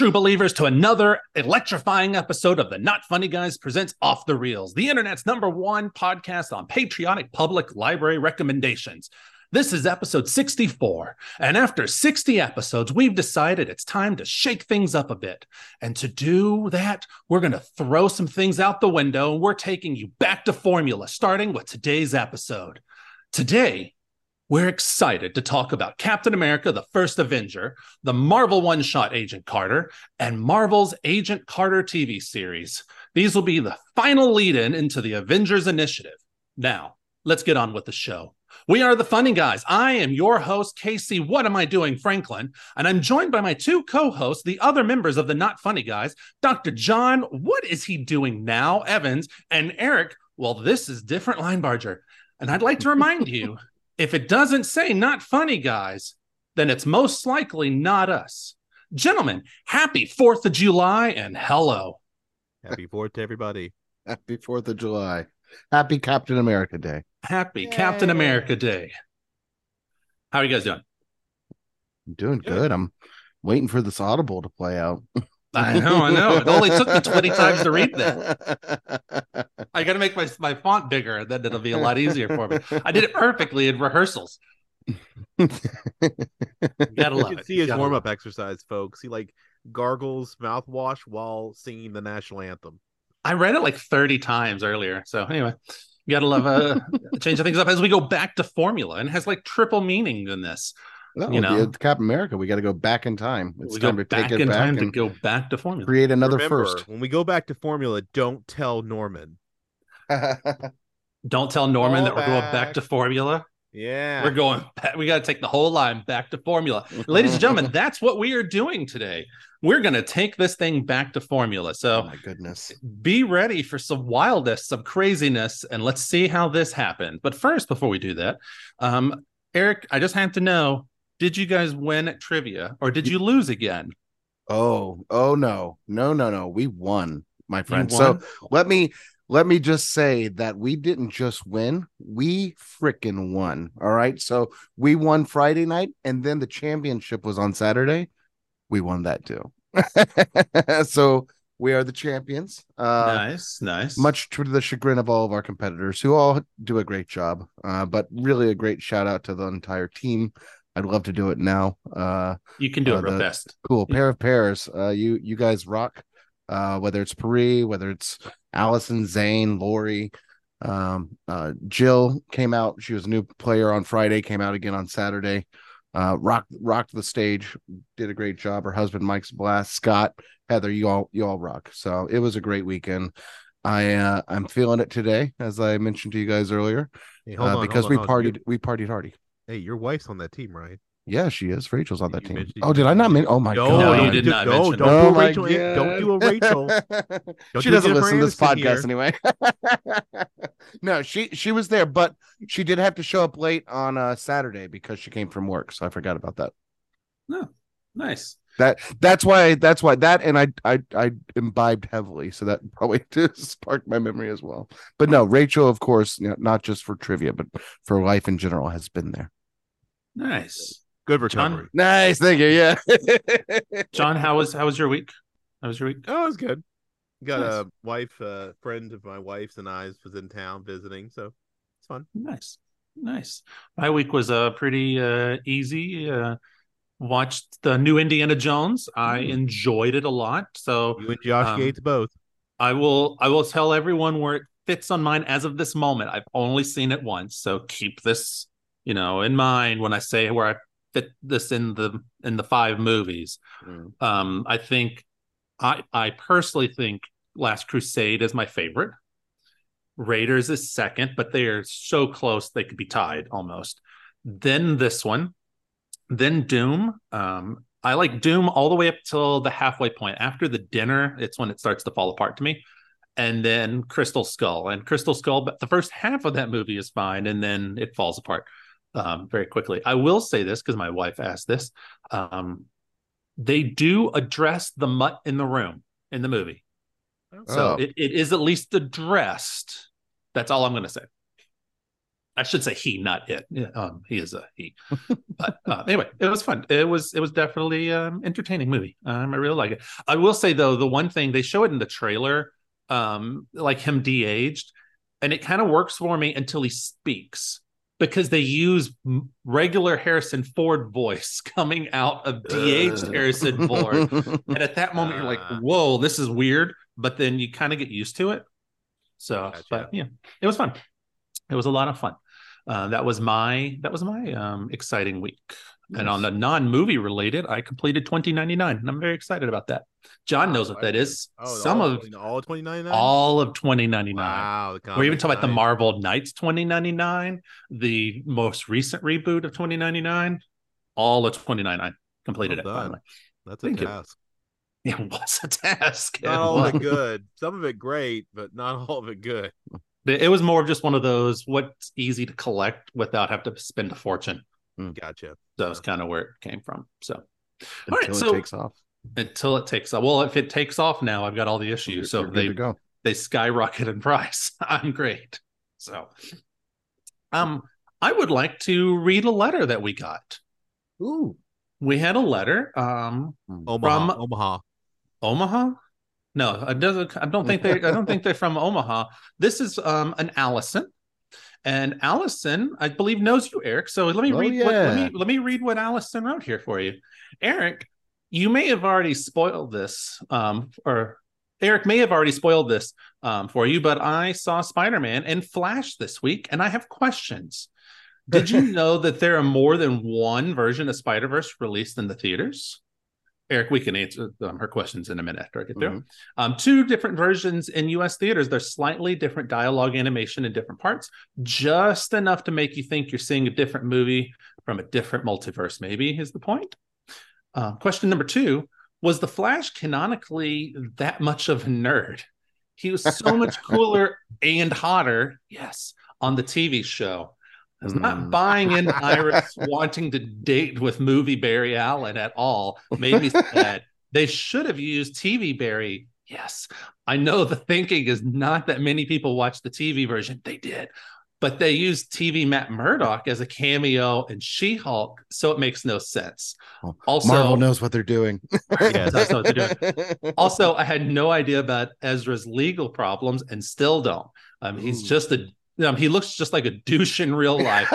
true believers, to another electrifying episode of the Not Funny Guys presents Off the Reels, the internet's number one podcast on patriotic public library recommendations. This is episode 64. And after 60 episodes, we've decided it's time to shake things up a bit. And to do that, we're going to throw some things out the window and we're taking you back to formula, starting with today's episode. Today, we're excited to talk about Captain America, the first Avenger, the Marvel one shot Agent Carter, and Marvel's Agent Carter TV series. These will be the final lead in into the Avengers Initiative. Now, let's get on with the show. We are the funny guys. I am your host, Casey. What am I doing, Franklin? And I'm joined by my two co hosts, the other members of the Not Funny Guys, Dr. Jon, what is he doing now, Evans, and Eric. Well, this is different line barger. And I'd like to remind you if it doesn't say not funny guys, then it's most likely not us. Gentlemen, happy 4th of July and hello. Happy 4th to everybody. Happy 4th of July. Happy Captain America Day. Happy Yay. Captain America Day. How are you guys doing? I'm doing good. good. I'm waiting for this audible to play out. I know, I know. It only took me 20 times to read that. I got to make my, my font bigger, then it'll be a lot easier for me. I did it perfectly in rehearsals. gotta love you it. See his warm up exercise, folks. He like gargles mouthwash while singing the national anthem. I read it like 30 times earlier. So anyway, you gotta love uh changing things up as we go back to formula and has like triple meaning in this. No, you know, Captain America. We got to go back in time. It's we time to take it back and go back to formula. Create another Remember, first. When we go back to formula, don't tell Norman. don't tell Norman that we're going back to formula. Yeah, we're going. Back. We got to take the whole line back to formula, ladies and gentlemen. That's what we are doing today. We're going to take this thing back to formula. So, oh my goodness, be ready for some wildness, some craziness, and let's see how this happened. But first, before we do that, um, Eric, I just have to know did you guys win at trivia or did you lose again? Oh, oh no, no, no, no. We won, my friend. So let me let me just say that we didn't just win, we freaking won. All right. So we won Friday night, and then the championship was on Saturday. We won that too. so we are the champions. Uh, nice, nice. Much to the chagrin of all of our competitors, who all do a great job. Uh, but really, a great shout out to the entire team. I'd love to do it now. Uh, you can do uh, it real best. Cool pair of pairs. Uh, you you guys rock. Uh, whether it's Paris, whether it's Allison, Zane, Lori, um, uh, Jill came out. She was a new player on Friday. Came out again on Saturday. Uh, rocked rocked the stage. Did a great job. Her husband Mike's blast. Scott, Heather, you all you all rock. So it was a great weekend. I uh, I'm feeling it today, as I mentioned to you guys earlier, hey, uh, on, because we partied we partied hardy. Hey, your wife's on that team, right? Yeah, she is. Rachel's on that team. Oh, did I not mention? Oh my no, god! No, you did not no, mention. Don't oh do a Rachel. Don't do a Rachel. Don't she doesn't listen to this podcast anyway. no, she she was there, but she did have to show up late on uh, Saturday because she came from work. So I forgot about that. No, oh, nice. That that's why that's why that and I I I imbibed heavily, so that probably sparked my memory as well. But no, Rachel, of course, you know, not just for trivia, but for life in general, has been there. Nice. Good recovery. Jon, nice, thank you. Yeah. Jon, how was how was your week? How was your week? Oh, it was good. Got nice. a wife, a friend of my wife's and I's was in town visiting, so it's fun. Nice, nice. My week was uh pretty uh easy. Uh, watched the new Indiana Jones. I mm. enjoyed it a lot. So you and Josh um, Gates both. I will. I will tell everyone where it fits on mine as of this moment. I've only seen it once, so keep this you know in mind when i say where i fit this in the in the five movies mm. um i think i i personally think last crusade is my favorite raiders is second but they are so close they could be tied almost then this one then doom um i like doom all the way up till the halfway point after the dinner it's when it starts to fall apart to me and then crystal skull and crystal skull but the first half of that movie is fine and then it falls apart um, very quickly. I will say this because my wife asked this. Um, they do address the mutt in the room in the movie. So oh. it, it is at least addressed. That's all I'm going to say. I should say he, not it. Um, he is a he. but uh, anyway, it was fun. It was it was definitely um entertaining movie. Um, I really like it. I will say though, the one thing they show it in the trailer, um, like him de-aged, and it kind of works for me until he speaks because they use regular Harrison Ford voice coming out of de-aged Harrison Ford, and at that moment you're like, "Whoa, this is weird," but then you kind of get used to it. So, gotcha. but yeah, it was fun. It was a lot of fun. Uh, that was my that was my um, exciting week. Nice. And on the non-movie related, I completed 2099, and I'm very excited about that. Jon knows what that is. Oh, Some all, of all 2099. All of 2099. Wow. We're even talking about the Marvel Knights 2099, the most recent reboot of 2099. All of 2099 completed well it finally. That's a task. You. It was a task. Not all of it good. Some of it great, but not all of it good. It was more of just one of those what's easy to collect without having to spend a fortune. Mm. Gotcha. So that's kind of where it came from. So, until all right, so takes off. Until it takes off. Well, if it takes off now, I've got all the issues. You're, so you're they go. they skyrocket in price. I'm great. So, um, I would like to read a letter that we got. Ooh, we had a letter. Um, Omaha, from Omaha, Omaha. No, I doesn't. I don't think they. I don't think they're from Omaha. This is um an Allison, and Allison, I believe, knows you, Eric. So let me oh, read. Yeah. What, let me let me read what Allison wrote here for you, Eric. You may have already spoiled this, um, or Eric may have already spoiled this um, for you, but I saw Spider Man and Flash this week, and I have questions. Did you know that there are more than one version of Spider Verse released in the theaters? Eric, we can answer um, her questions in a minute after I get through. Mm-hmm. Um, two different versions in US theaters. There's slightly different dialogue animation in different parts, just enough to make you think you're seeing a different movie from a different multiverse, maybe is the point. Uh, question number two Was The Flash canonically that much of a nerd? He was so much cooler and hotter, yes, on the TV show. I was not mm. buying in Iris wanting to date with movie Barry Allen at all. Made me sad. They should have used TV Barry. Yes, I know the thinking is not that many people watch the TV version. They did, but they used TV Matt Murdock as a cameo in She Hulk, so it makes no sense. Also, Marvel knows what they're doing. yes, what they're doing. Also, I had no idea about Ezra's legal problems and still don't. Um, he's just a um, he looks just like a douche in real life.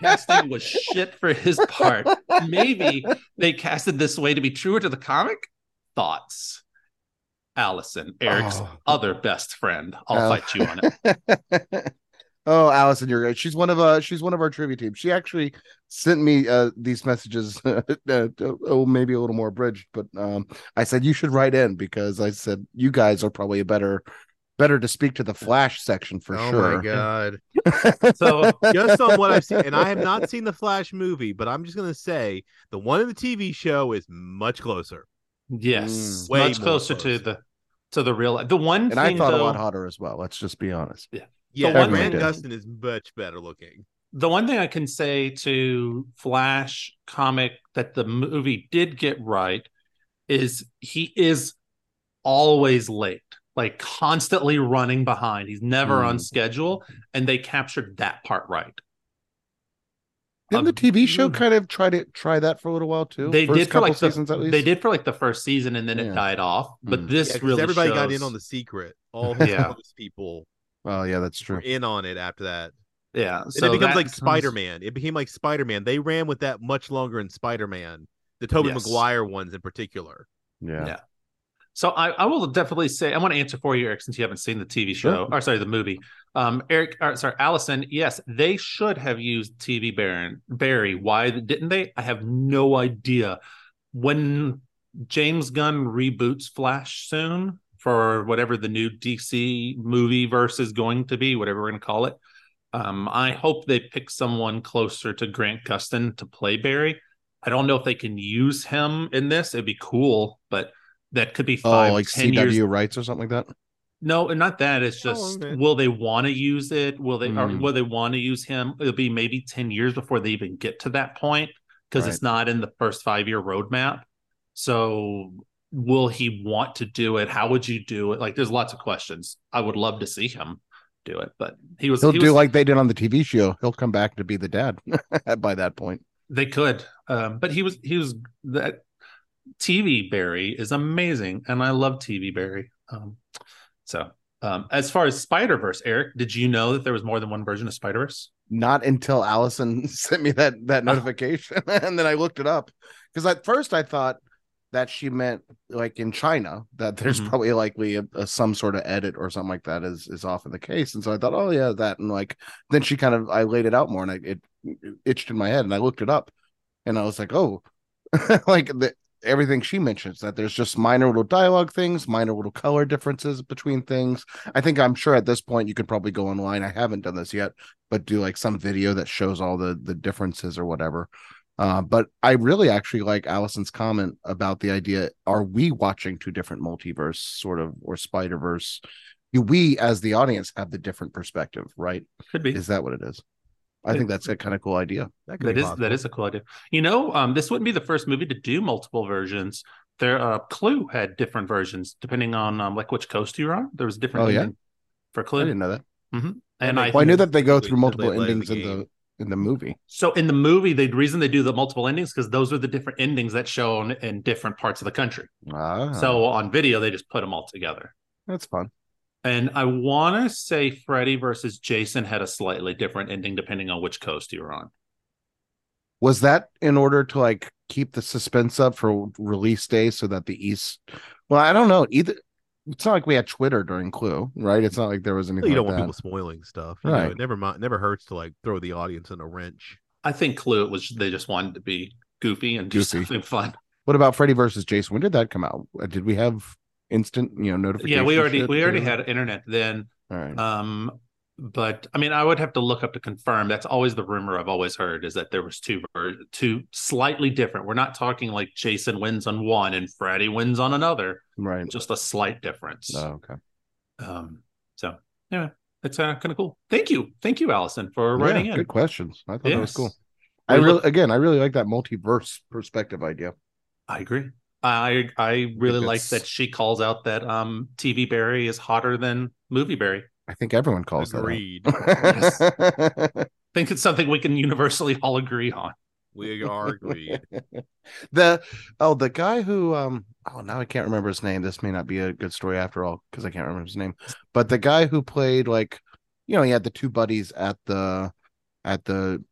casting was shit for his part. Maybe they casted this way to be truer to the comic. Thoughts, Allison, Eric's oh. other best friend. I'll oh. fight you on it. oh, Allison, you're right. She's one of uh, she's one of our trivia team. She actually sent me uh these messages. uh, oh, maybe a little more abridged, but um, I said you should write in because I said you guys are probably a better better to speak to the Flash section for oh sure. Oh my god! so just on what I've seen, and I have not seen the Flash movie, but I'm just gonna say the one in the TV show is much closer. Yes, mm, much closer, closer, to the to the real. The one and thing, I thought though, a lot hotter as well. Let's just be honest. Yeah, yeah. The one Grant Gustin is much better looking. The one thing I can say to Flash comic that the movie did get right is he is always late like constantly running behind. He's never mm. on schedule, and they captured that part right. Didn't um, the TV show kind of try to try that for a little while too? They First did for like the, seasons at least. They did for like the first season, and then yeah. it died off. But mm. this yeah, really everybody shows... got in on the secret. All his yeah. people. Oh yeah, that's true. in on it after that. Yeah, so it becomes like comes... Spider Man. It became like Spider Man. They ran with that much longer in Spider Man. The Tobey yes. Maguire ones in particular. Yeah. Yeah. So I, I will definitely say I want to answer for you, Eric, since you haven't seen the TV show or sorry, the movie. Um, Eric, or, sorry, Allison. Yes, they should have used TV Baron Barry. Why didn't they? I have no idea. When James Gunn reboots Flash soon for whatever the new DC movie verse is going to be, whatever we're going to call it, um, I hope they pick someone closer to Grant Gustin to play Barry. I don't know if they can use him in this. It'd be cool, but that could be five, oh, like CW years. rights or something like that. No, and not that. It's oh, just oh, okay. will they want to use it? Will they mm. or hmm. will they want to use him? It'll be maybe 10 years before they even get to that point because right. it's not in the first five year roadmap. So will he want to do it? How would you do it? Like there's lots of questions. I would love to see him, do it, but he was. He'll he do was- like they did on the TV show. He'll come back to be the dad by that point. They could, um, but he was he was that TV Barry is amazing, and I love TV Barry. Um, so, um, as far as Spider Verse, Eric, did you know that there was more than one version of Spider Verse? Not until Allison sent me that that Oh. notification, and then I looked it up because at first I thought that she meant like in China that there's Mhm. probably likely a, a- some sort of edit or something like that is is often the case, and so I thought, oh yeah, that, and like then she kind of I laid it out more, and I it, it itched in my head, and I looked it up, and I was like, oh, like the everything she mentions that there's just minor little dialogue things, minor little color differences between things. I think I'm sure at this point you could probably go online. I haven't done this yet, but do like some video that shows all the the differences or whatever. Uh, but I really actually like Allison's comment about the idea: Are we watching two different multiverse, sort of, or Spider Verse? Do we, as the audience, have the different perspective? Right? Could be. Is that what it is? I think that's a kind of cool idea. That could That be is possible. that is a cool idea. You know, um, this wouldn't be the first movie to do multiple versions. There, uh, Clue had different versions depending on um, like which coast you're on. There was different. Oh, yeah? ending for I Clue, didn't know that. and I Well, I knew that they go through multiple play the endings in the in the movie. So in the movie, the reason they do the multiple endings because those are the different endings that shown in different parts of the country. Ah, So on video, they just put them all together. that's fun. And I want to say Freddy versus Jason had a slightly different ending depending on which coast you were on. Was that in order to like keep the suspense up for release day so that the East? Well, I don't know either. It's not like we had Twitter during Clue, right? It's not like there was anything. you don't like want that. people spoiling stuff. You know, Right. it never mind. Never hurts to like throw the audience in a wrench. I think Clue it was they just wanted to be goofy and do Goofy. something fun. What about Freddy versus Jason? When did that come out? Uh, Did we have instant, you know, notification? Yeah, we already we already or- had internet then. All right. Um, but I mean, I would have to look up to confirm. That's always the rumor I've always heard is that there was two two slightly different. We're not talking like Jason wins on one and Freddy wins on another. right. Just a slight difference. Oh, okay. Um, so yeah, it's uh, kind of cool. Thank you, thank you, Allison, for writing Yeah, in. Good questions. I thought that was cool. I really, again, I really like that multiverse perspective idea. I agree. I I really like that she calls out that um TV Barry is hotter than movie Barry. I think everyone calls Agreed. that. out. I think it's something we can universally all agree on. we are agreed. the oh the guy who um oh now I can't remember his name. This may not be a good story after all because I can't remember his name. But the guy who played like you know he had the two buddies at the at the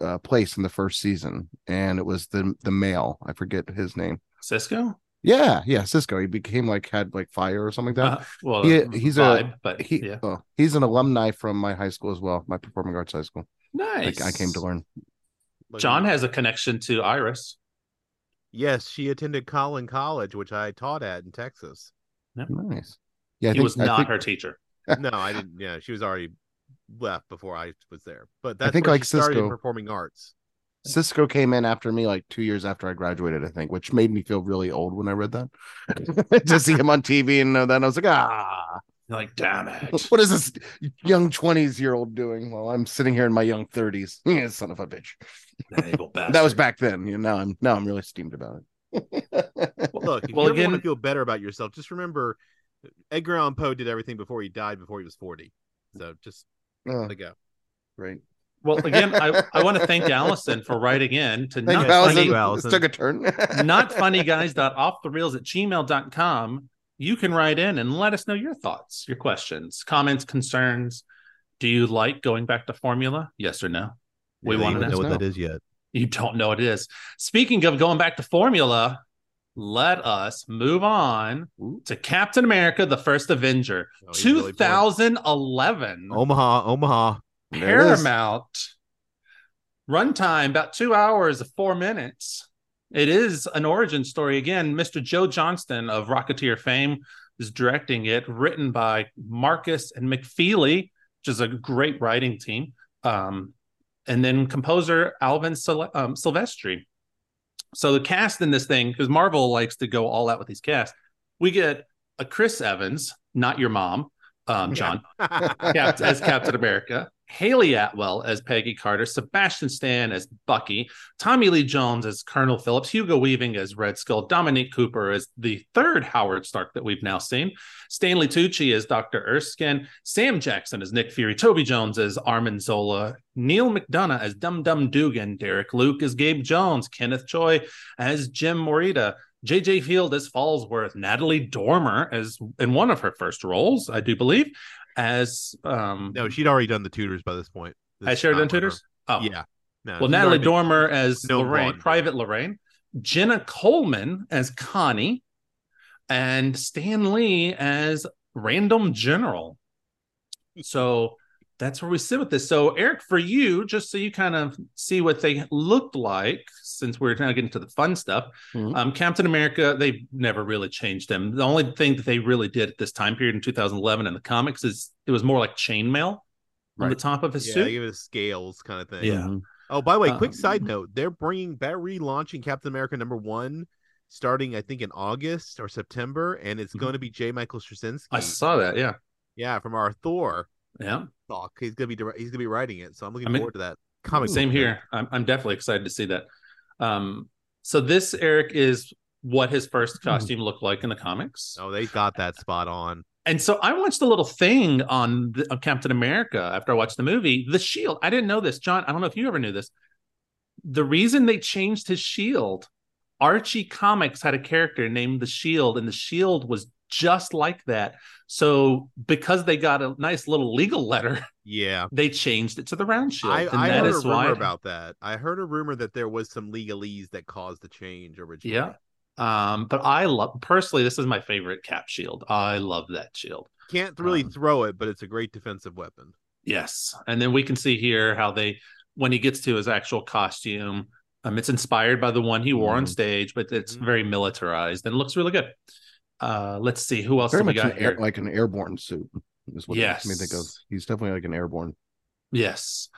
uh, place in the first season, and it was the the male. I forget his name. Cisco? Yeah, yeah, Cisco. He became like had like fire or something like that. Uh, well, He- he's a- but he yeah, oh, he's an alumni from my high school as well, my performing arts high school. nice. Like I came to learn. Look Jon has a connection to Iris. Yes, she attended Collin College, which I taught at in Texas. Nice. Yeah, I he think, was not think- her teacher. No, I didn't. Yeah, she was already left before I was there. But that's think, where like, she started Cisco- performing arts. Cisco came in after me like two years after I graduated, I think, which made me feel really old when I read that. to see him on TV and know that, I was like, ah, You're like, damn it. what is this young 20s year old doing while I'm sitting here in my young 30s? Yeah, Son of a bitch. That was back then. You know, now I'm now I'm really steamed about it. Look, if Well, you again- want to feel better about yourself, just remember Edgar Allan Poe did everything before he died before he was 40. So just Oh, let it go. great. Well, again, I, I want to thank Allison for writing in to Thank not Allison. funny, you, Allison. Took a turn. not funny guys off the reels at gmail.com. You can write in and let us know your thoughts, your questions, comments, concerns. Do you like going back to formula? Yes or no? We Yeah, wanna know. know what that is yet. You don't know what it is. Speaking of going back to formula, let us move on Ooh. to Captain America, the first Avenger, Oh, he's really 2011. Omaha, Omaha. There. Paramount. Runtime about two hours, four minutes. It is an origin story. Again, Mr. Joe Johnston of Rocketeer fame is directing it, written by Markus and McFeely, which is a great writing team. Um, and then composer Alvin Sil- um, Silvestri. So the cast in this thing, because Marvel likes to go all out with these casts, we get a Chris Evans, not your mom, um, Jon, Cap- as Captain America. Hayley Atwell as Peggy Carter, Sebastian Stan as Bucky, Tommy Lee Jones as Colonel Phillips, Hugo Weaving as Red Skull, Dominic Cooper as the third Howard Stark that we've now seen, Stanley Tucci as Dr. Erskine, Sam Jackson as Nick Fury, Toby Jones as Armin Zola, Neal McDonough as Dum Dum Dugan, Derek Luke as Gabe Jones, Kenneth Choi as Jim Morita, JJ Field as Falsworth, Natalie Dormer as in one of her first roles, I do believe, as um No, she'd already done the Tudors by this point. This has she already done Tudors? Oh, Yeah. No, well, Natalie Dormer as No Lorraine. Private Lorraine, Jenna Coleman as Connie, and Stan Lee as Random General. So that's where we sit with this. So, Eric, for you, just so you kind of see what they looked like, since we're now getting to the fun stuff, Mhm. um, Captain America, they never really changed them. The only thing that they really did at this time period in 2011 in the comics is it was more like chainmail on the top of his Yeah, suit. they give it scales kind of thing. Yeah. Mhm. Oh, by the way, quick Um, side note: they're bringing, they're relaunching Captain America number one, starting I think in August or September, and it's Mhm. going to be J. Michael Straczynski. I saw that. Yeah. yeah, from our Thor Yeah. talk. He's gonna be he's gonna be writing it, so I'm looking I mean- forward to that. Comic Same here. I'm, I'm definitely excited to see that. Um, so this Eric is what his first costume looked like in the comics. Oh, they got that spot on. And so I watched a little thing on, the, on Captain America after I watched the movie. The shield. I didn't know this, Jon. I don't know if you ever knew this. The reason they changed his shield, Archie Comics had a character named the Shield, and the Shield was just like that. So because they got a nice little legal letter, Yeah, they changed it to the round shield. I, and I heard a rumor about that. I heard a rumor that there was some legalese that caused the change originally. Yeah. Um, but I love personally, this is my favorite cap shield. I love that shield. can't really Um, throw it, but it's a great defensive weapon. Yes. And then we can see here how they when he gets to his actual costume, um, it's inspired by the one he wore on Mhm. stage, but it's Mhm. very militarized and looks really good. Uh let's see who else Very we much an got air, like an airborne suit. Is what it makes me think of. Yes. He's definitely like an airborne. yes.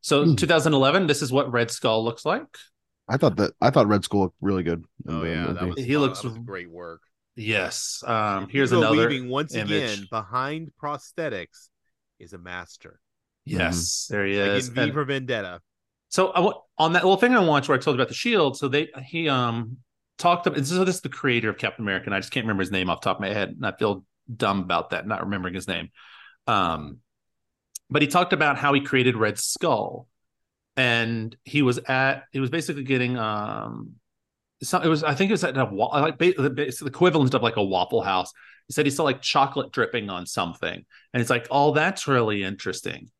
So Hmm. 2011, this is what Red Skull looks like. I thought that I thought Red Skull looked really good. Oh yeah, that was He fun. looks- that was great work. Yes. Um here's Hugo another Weaving once image. again behind prosthetics is a master. Yes, there he Like is. in V And- for Vendetta. So I, wa- on that little thing I watched where I told you about the shield, so they he um talked about so this is the creator of Captain America, and I just can't remember his name off the top of my head, and I feel dumb about that, not remembering his name. Um, but he talked about how he created Red Skull, and he was at he was basically getting um so it was I think it was at a like the equivalent of like a Waffle House. He said he saw like chocolate dripping on something, and it's like, oh, that's really interesting.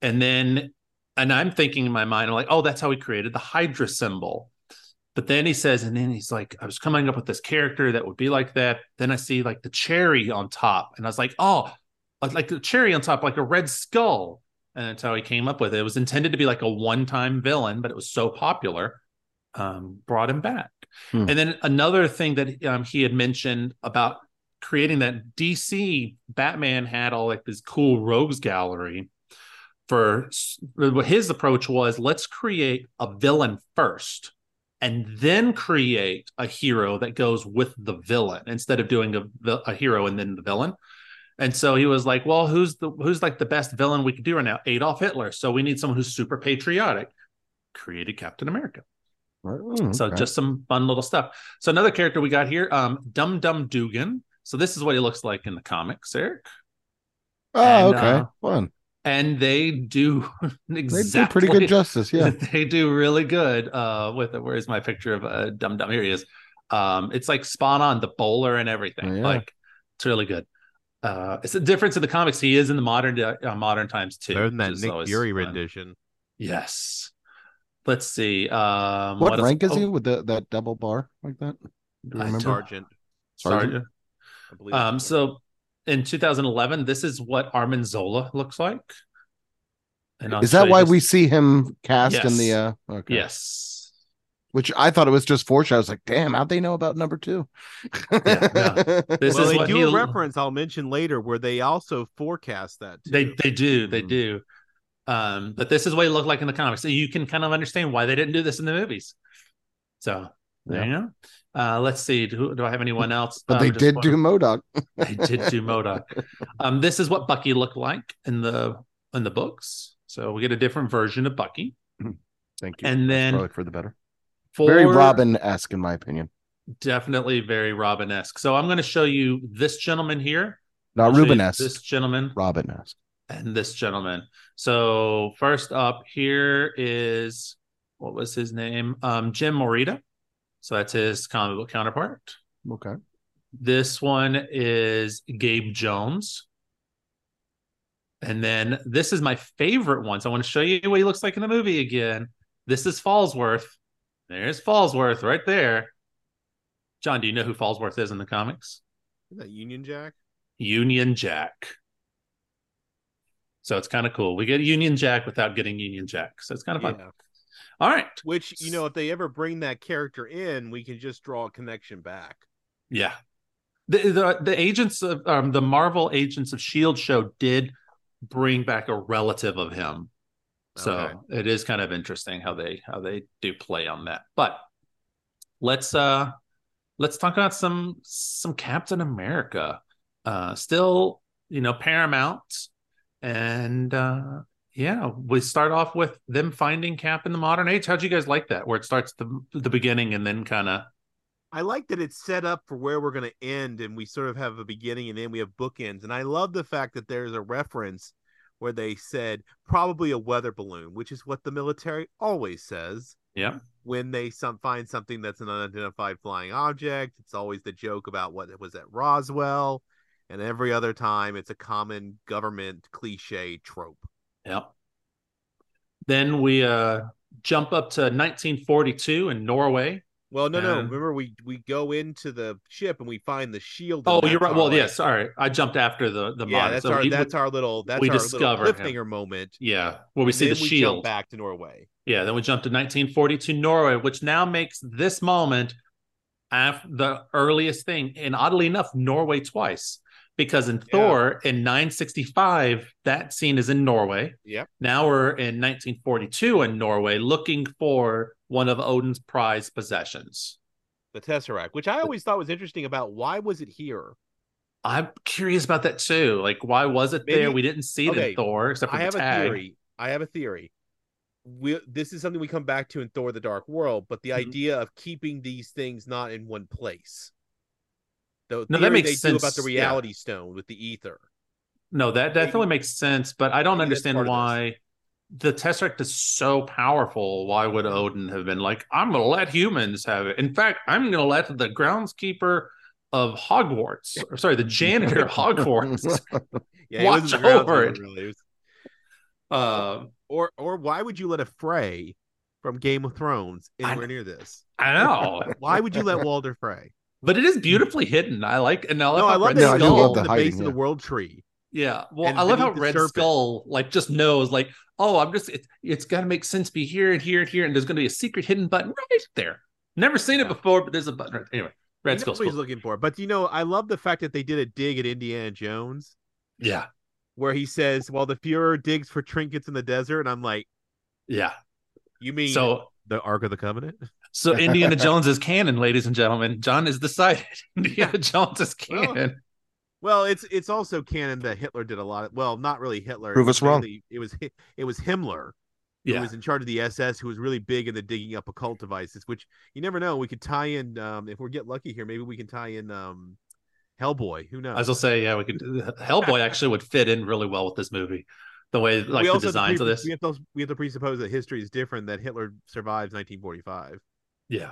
And then and I'm thinking in my mind, I'm like, oh, that's how he created the Hydra symbol. But then he says, and then he's like, I was coming up with this character that would be like that. Then I see like the cherry on top, and I was like, oh, like- the cherry on top, like a red skull. And that's how he came up with it. It was intended to be like a one-time villain, but it was so popular, um, brought him back. Hmm. And then another thing that um, he had mentioned about creating that DC Batman had all like this cool rogues gallery for his approach was let's create a villain first and then create a hero that goes with the villain instead of doing a, a hero and then the villain. And so he was like well who's the who's like the best villain we could do right now? Adolf hitler. So we need someone who's super patriotic. Created captain america. Oh, so just some fun little stuff. So another character we got here um dum dum dugan. So this is what he looks like in the comics eric. Oh, and, okay, uh, fun. And they do They do pretty good justice. Yeah, they do really good uh with it where's my picture of uh dum dum here he is um it's like spot on the bowler and everything Oh, yeah. like it's really good uh it's a difference in the comics he is in the modern uh, modern times too Better than that Nick Fury fun. rendition. yes let's see um what, else- rank is oh, he with the, that double bar like that? Do you I remember? Sergeant. Sergeant? Sergeant. I believe Um, it's so in 2011, this is what Armin Zola looks like. And Is that why just- we see him cast in the? Yes. uh Okay. Yes. Which I thought it was just foreshadow. I was like, damn, how'd they know about number two? Yeah, This well, is they what do he a reference I'll mention later where they also forecast that. Too. They they do they Mhm. do. Um, but this is what he looked like in the comics, so you can kind of understand why they didn't do this in the movies. So there you go. Uh, let's see. Do, do I have anyone else? But Um, they did do MODOK. They did do MODOK. Um, this is what Bucky looked like in the in the books. So we get a different version of Bucky. Thank you. And then probably for the better. For Very Robin esque, in my opinion. definitely very Robin esque. So I'm going to show you this gentleman here. Not I'll show you Ruben esque. This gentleman Robin esque. and this gentleman. So first up here is what was his name? Um, Jim Morita. So that's his comic book counterpart. Okay. This one is Gabe Jones. And then this is my favorite one. So I want to show you what he looks like in the movie again. This is Falsworth. There's Falsworth right there. Jon, do you know who Falsworth is in the comics? Is that Union Jack? Union Jack. So it's kind of cool. We get Union Jack without getting Union Jack. So it's kind of fun. All right. Which you know, if they ever bring that character in, we can just draw a connection back. Yeah. The the, the agents of um, the Marvel Agents of Shield show did bring back a relative of him. So Okay. it is kind of interesting how they how they do play on that. But let's uh let's talk about some some Captain America. Uh still, you know, Paramount and uh yeah, we start off with them finding Cap in the modern age. How'd you guys like that? Where it starts the the beginning and then kind of I like that it's set up for where we're going to end, and we sort of have a beginning and then we have bookends. And I love the fact that there's a reference where they said probably a weather balloon, which is what the military always says yeah. when they some find something that's an unidentified flying object. It's always the joke about what was at Roswell, and every other time it's a common government cliche trope. Yep. Then we uh jump up to 1942 in Norway. Well, no, no. Remember, we we go into the ship and we find the shield. Oh, you're right. Well, like- yeah, sorry. I jumped after the the yeah, that's So our we- that's our little that's we our discover little him. moment. yeah, where we And see the we shield. back to Norway. Yeah, then we jump to 1942 Norway, which now makes this moment af- the earliest thing. And oddly enough, Norway twice. Because in Thor in 965, that scene is in Norway. Yep. Now we're in 1942 in Norway looking for one of Odin's prized possessions. The Tesseract, which I always thought was interesting about why was it here? I'm curious about that too. Like, why was it Maybe- there? We didn't see it in Thor except for I the have tag. a theory. I have a theory. We this is something we come back to in Thor: The Dark World, but the Mhm. idea of keeping these things not in one place. The No, that makes they do about the sense, yeah. reality stone with the ether. No, that Maybe- definitely makes sense, but I don't maybe understand why the Tesseract is so powerful. Why would Odin have been like, I'm going to let humans have it? In fact, I'm going to let the groundskeeper of Hogwarts, or sorry, the janitor of Hogwarts. Yeah, Watch it wasn't the ground over it. Really. It was- Uh, or or why would you let a Frey from Game of Thrones I anywhere near this? I know, Why would you let Walder Frey? But it is mm. beautifully hidden. I like, and I love no, how I love Red that No, I he's do Skull. love the the hiding, base of the world tree. Yeah, well, And I love how beneath Red serpent. Skull like just knows, like, oh, I'm just it's, it's got to make sense. Be here and here and here, and there's going to be a secret hidden button right there. Never seen it Yeah. before, but there's a button. Right Anyway, Red He knows Skull's what he's looking for. But you know, I love the fact that they did a dig at Indiana Jones Yeah, where he says, "Well, the Fuhrer digs for trinkets in the desert," and I'm like, yeah. "You mean So, the Ark of the Covenant?" so Indiana Jones is canon, ladies and gentlemen. Jon is decided Indiana Jones is canon. Well, it's it's also canon that Hitler did a lot of well, not really Hitler. Prove It was us wrong. mainly- It was it was Himmler who yeah, was in charge of the SS, who was really big in the digging up occult devices. Which you never know. We could tie in um, if we get lucky here. Maybe we can tie in um, Hellboy. Who knows? as I'll say, yeah, we could. Hellboy actually would fit in really well with this movie. The way, like we the also have to designs of this. We have, to, we have to presuppose that history is different. That Hitler survives 1945. Yeah.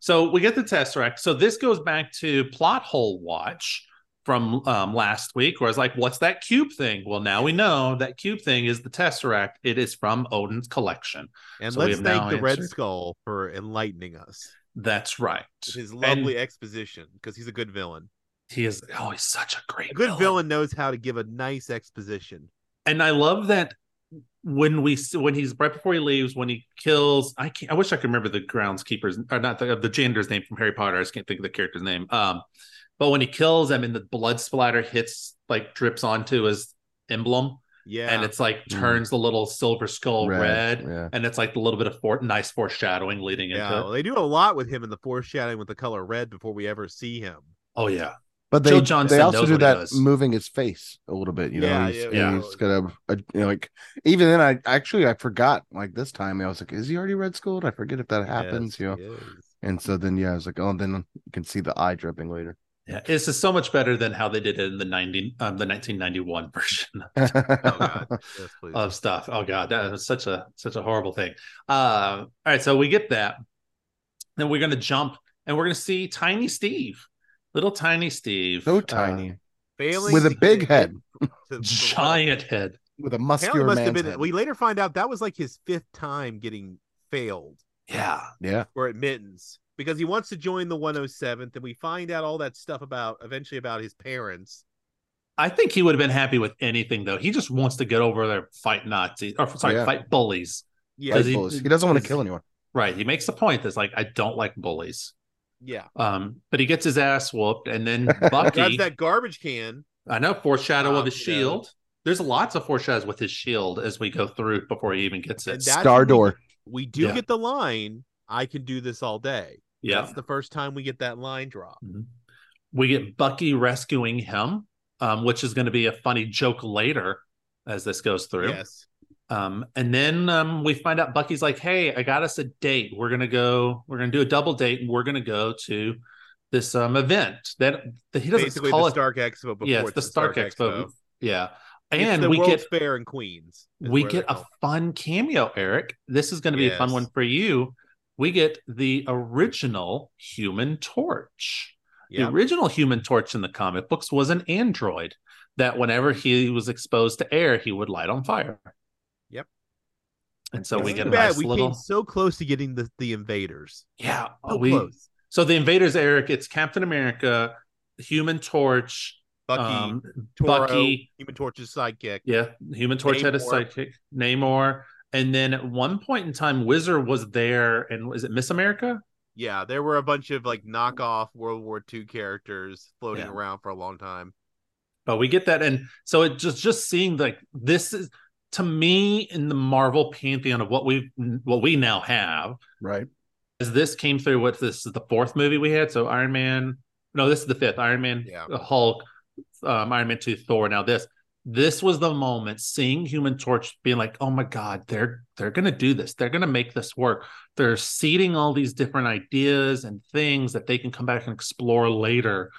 So we get the Tesseract. So this goes back to plot hole watch from um, last week, where I was like, what's that cube thing? Well, now we know that cube thing is the Tesseract. It is from Odin's collection. And So let's thank the Red Skull for enlightening us. That's right. with His And lovely exposition because he's a good villain. he is, oh, he's such a great A good villain knows how to give a nice exposition. and I love that when we when he's right before he leaves when he kills I can't I wish I could remember the groundskeepers or not the the janitor's name from Harry Potter I just can't think of the character's name um but when he kills him and the blood splatter hits like drips onto his emblem Yeah, and it's like Mm. turns the little silver skull red, Yeah. and it's like a little bit of for- nice foreshadowing leading yeah. into Well, it. they do a lot with him in the foreshadowing with the color red before we ever see him. Oh yeah But they they also do that moving his face a little bit. You know, Yeah, he's, yeah, he's yeah. got a, a you know, like even then. I actually I forgot like this time. I was like, is he already red skulled? I forget if that happens. Yes, you know, and so then yeah, I was like, oh, then you can see the eye dripping later. Yeah, this is so much better than how they did it in the ninety um, the nineteen ninety one version Oh god. Yes, of stuff. Oh god, that was such a such a horrible thing. Uh, all right, so we get that. Then we're gonna jump and we're gonna see Tiny Steve, little Tiny Steve, so uh, tiny Failing with a big head, to- to- giant head. with a Apparently muscular must have man's been. head. We later find out that was like his fifth time getting failed Yeah, Yeah, for admittance because he wants to join the 107th, and we find out all that stuff about eventually about his parents. I think he would have been happy with anything though. He just wants to get over there, fight Nazis, or sorry, Yeah. fight bullies. Yeah, he- bullies. he, doesn't want to kill anyone. Right. He makes the point that's like, I don't like bullies. Yeah. Um, but he gets his ass whooped, and then Grabs Bucky. that garbage can. I know foreshadow Um, of his you know. shield. There's lots of foreshadows with his shield as we go through before he even gets And it. Star when we- door. We do Yeah. get the line. I can do this all day. Yeah. That's the first time we get that line drop. We get Bucky rescuing him, um, which is going to be a funny joke later as this goes through. Yes. Um, and then um, we find out Bucky's like, "Hey, I got us a date. We're gonna go. We're gonna do a double date, and we're gonna go to this um event that, that he doesn't Basically, call the it. Stark Expo. Before yeah, it's the Stark, Expo. Yeah, It's and the we World's get Fair in Queens. we get a fun cameo, Eric. This is going to be a fun one for you. We get the original Human Torch. Yeah. The original Human Torch in the comic books was an android that, whenever he was exposed to air, he would light on fire. And so we get a nice we little, came so close to getting the the invaders. yeah. So we close. so the invaders, Eric. It's Captain America, Human Torch, Bucky, um, Toro, Bucky, Human Torch's sidekick. Yeah, Human Torch had a Namor. sidekick, Namor, and then at one point in time, Wizard was there, and was it Miss America? Yeah, there were a bunch of like knockoff World War II characters floating Yeah. around for a long time. But we get that, and so it just just seeing like this is to me in the Marvel pantheon of what we what we now have. Right. As this came through, what this is the fourth movie we had. So Iron Man, no, this is the fifth. Iron Man, Yeah. Hulk, um, Iron Man two, Thor. Now this. This was the moment seeing Human Torch being like, "Oh my God, they're they're gonna do this. They're gonna make this work. They're seeding all these different ideas and things that they can come back and explore later."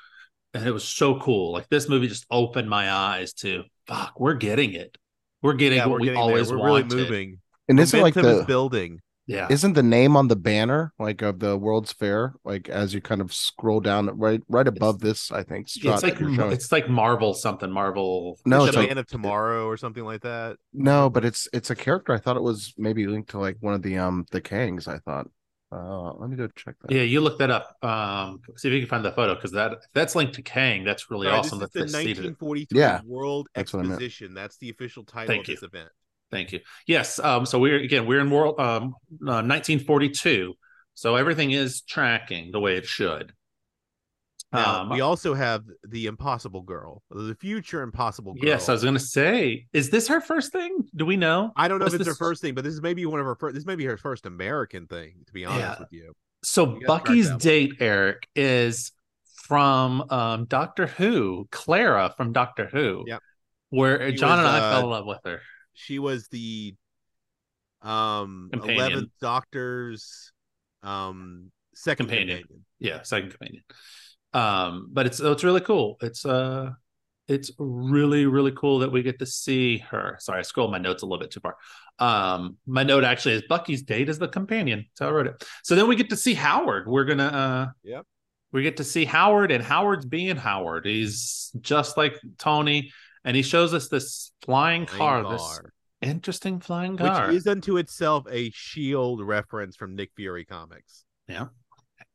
And it was so cool. Like this movie just opened my eyes to, "Fuck, we're getting it. We're getting yeah, what we're we getting there. always We're wanted." really moving. And isn't like the is building. Yeah, isn't the name on the banner like of the World's Fair like as you kind of scroll down right right above this I think Yeah, it's like it's like Marvel something. Marvel. No, the it's like- Man of Tomorrow or something like that. no but it's it's a character I thought it was maybe linked to like one of the um the Kangs I thought uh let me go check that Yeah, you look that up. Um, see if you can find the photo because that if that's linked to Kang. That's really Sorry, awesome. This That is they the seeded 1943 Yeah, World that's what I meant. Exposition. That's the official title Thank of you. this event. Thank you. Yes. Um, so we're again we're in world um uh, 1942. So everything is tracking the way it should. Now, Um, we also have the Impossible Girl, the future Impossible Girl. yes, I was gonna say, is this her first thing? Do we know? I don't know Was if it's her first thing, but this is maybe one of her first. This may be her first American thing, to be honest Yeah. with you. So gotta Bucky's date, Eric, is from um Doctor Who, Clara from Doctor Who. Yep. Where She Jon was, and I uh, fell in love with her. She was the um eleventh Doctor's um second Companion. companion. yeah second companion um but it's it's really cool. It's uh it's really really cool that we get to see her. Sorry i scrolled my notes a little bit too far. Um my note actually is bucky's date as the companion. So i wrote it. So then we get to see howard. We're gonna uh Yep. we get to see howard and howard's being howard. He's just like tony and he shows us this flying car, Flying this car, interesting flying car. which is unto itself a Shield reference from Nick Fury comics. Yeah.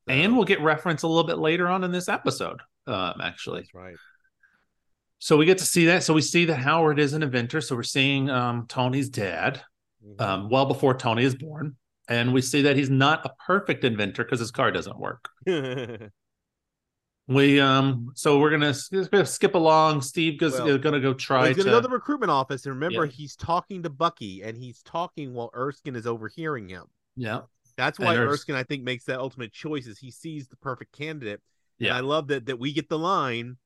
And we'll get reference a little bit later on in this episode um actually that's right. So we get to see that. So we see that Howard is an inventor. So we're seeing um, Tony's dad Mhm. um, well before Tony is born. And we see that he's not a perfect inventor because his car doesn't work. We um so we're gonna, gonna skip along. Steve goes Well, gonna go Well, try he's to gonna go to the recruitment office, and remember, Yeah. he's talking to Bucky, and he's talking while Erskine is overhearing him. yeah That's why Ers- Erskine, I think, makes that ultimate choice. Is he sees the perfect candidate. Yeah. And I love that that we get the line.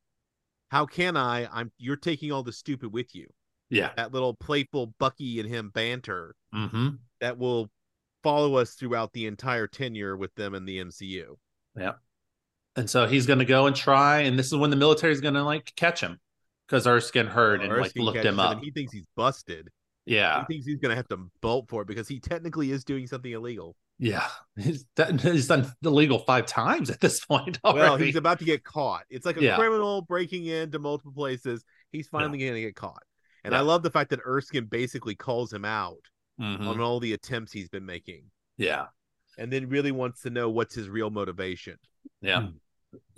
How can I? I'm you're taking all the stupid with you. Yeah. That little playful Bucky and him banter Mm-hmm. that will follow us throughout the entire tenure with them in the MCU. Yeah. And so he's going to go and try, and this is when the military is going to like catch him because Erskine heard and like Erskine looked catches him up. and he thinks he's busted. Yeah, He thinks he's gonna have to bolt for it because he technically is doing something illegal. Yeah. He's done, he's done illegal five times at this point already. Well, he's about to get caught. It's like a Yeah. criminal breaking into multiple places. He's finally gonna get caught. And I love the fact that Erskine basically calls him out Mhm. on all the attempts he's been making. Yeah, And then really wants to know what's his real motivation. yeah.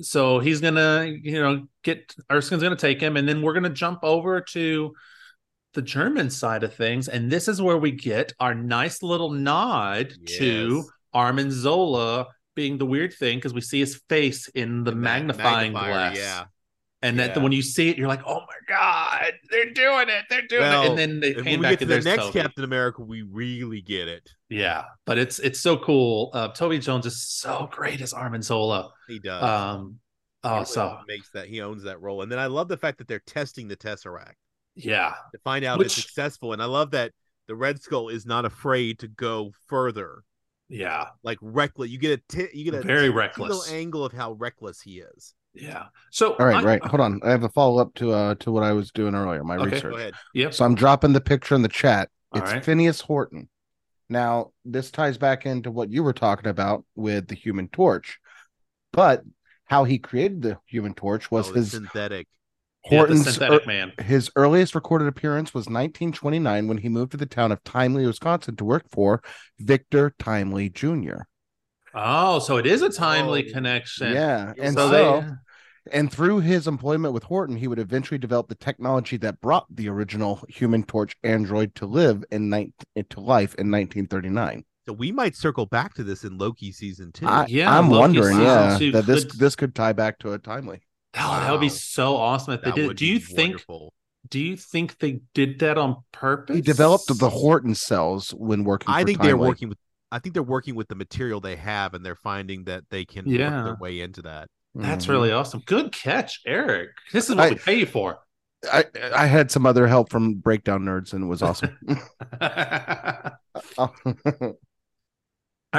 So he's gonna, you know, get Erskine's gonna take him, and then we're gonna jump over to the German side of things, and this is where we get our nice little nod to Yes. Armin Zola being the weird thing because we see his face in the magnifying glass. Yeah. And that Yeah. when you see it, you're like, "Oh my god, they're doing it! They're doing Well, it!" And then they we back get to the next Toby. Captain America, we really get it. Yeah, but it's it's so cool. Uh, Toby Jones is so great as Armin Zola. He does. Um, He oh, really so makes that he owns that role. And then I love the fact that they're testing the Tesseract. Yeah, to find out if it's successful. And I love that the Red Skull is not afraid to go further, yeah, like reckless. You get a t- you get a Very little reckless. angle of how reckless he is. yeah. So All right, I- right. Hold on. I have a follow up to uh to what I was doing earlier. My Okay. Go research. ahead. Yep. So I'm dropping the picture in the chat. All It's right. Phineas Horton. Now, this ties back into what you were talking about with the Human Torch, but how he created the Human Torch was Oh, his synthetic. Yeah, Horton's synthetic er- man. his earliest recorded appearance was 1929 when he moved to the town of Timely, Wisconsin, to work for Victor Timely Jr. Oh, so it is a timely Oh, connection. Yeah, and so, so, they, and through his employment with Horton, he would eventually develop the technology that brought the original Human Torch android to live in nine to life in 1939. So we might circle back to this in Loki season two. I, Yeah, I'm Loki wondering, yeah, two that this could- this could tie back to a timely. Oh, that would be so awesome if they did. would Do you be think? wonderful. Do you think they did that on purpose? He developed the Horton cells when working. I for think they're Timely. working with. I think they're working with the material they have, and they're finding that they can Yeah. work their way into that. That's Mhm. really awesome. Good catch, Eric. This is what I- we pay you for. I I had some other help from Breakdown Nerds, and it was awesome. All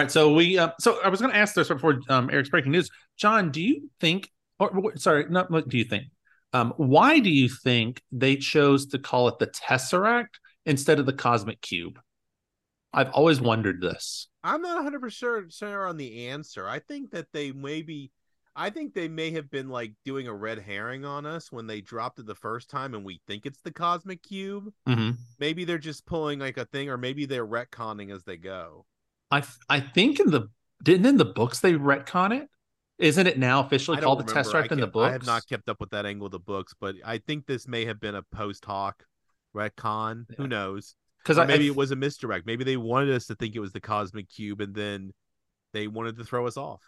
right, so we uh, so I was going to ask this before um, Eric's breaking news. Jon, do you think, or or- sorry, not what do you think? Um, why do you think they chose to call it the Tesseract instead of the Cosmic Cube? I've always wondered this. I'm not 100 percent sure on the answer. I think that they maybe, I think they may have been like doing a red herring on us when they dropped it the first time, and we think it's the cosmic cube. hmm Maybe they're just pulling like a thing, or maybe they're retconning as they go. I I think in the didn't in the books they retcon it. Isn't it now officially I called the remember. Tesseract I in the books? I have not kept up with that angle of the books, but I think this may have been a post hoc retcon. Who knows? because maybe it was a misdirect. Maybe they wanted us to think it was the cosmic cube, and then they wanted to throw us off.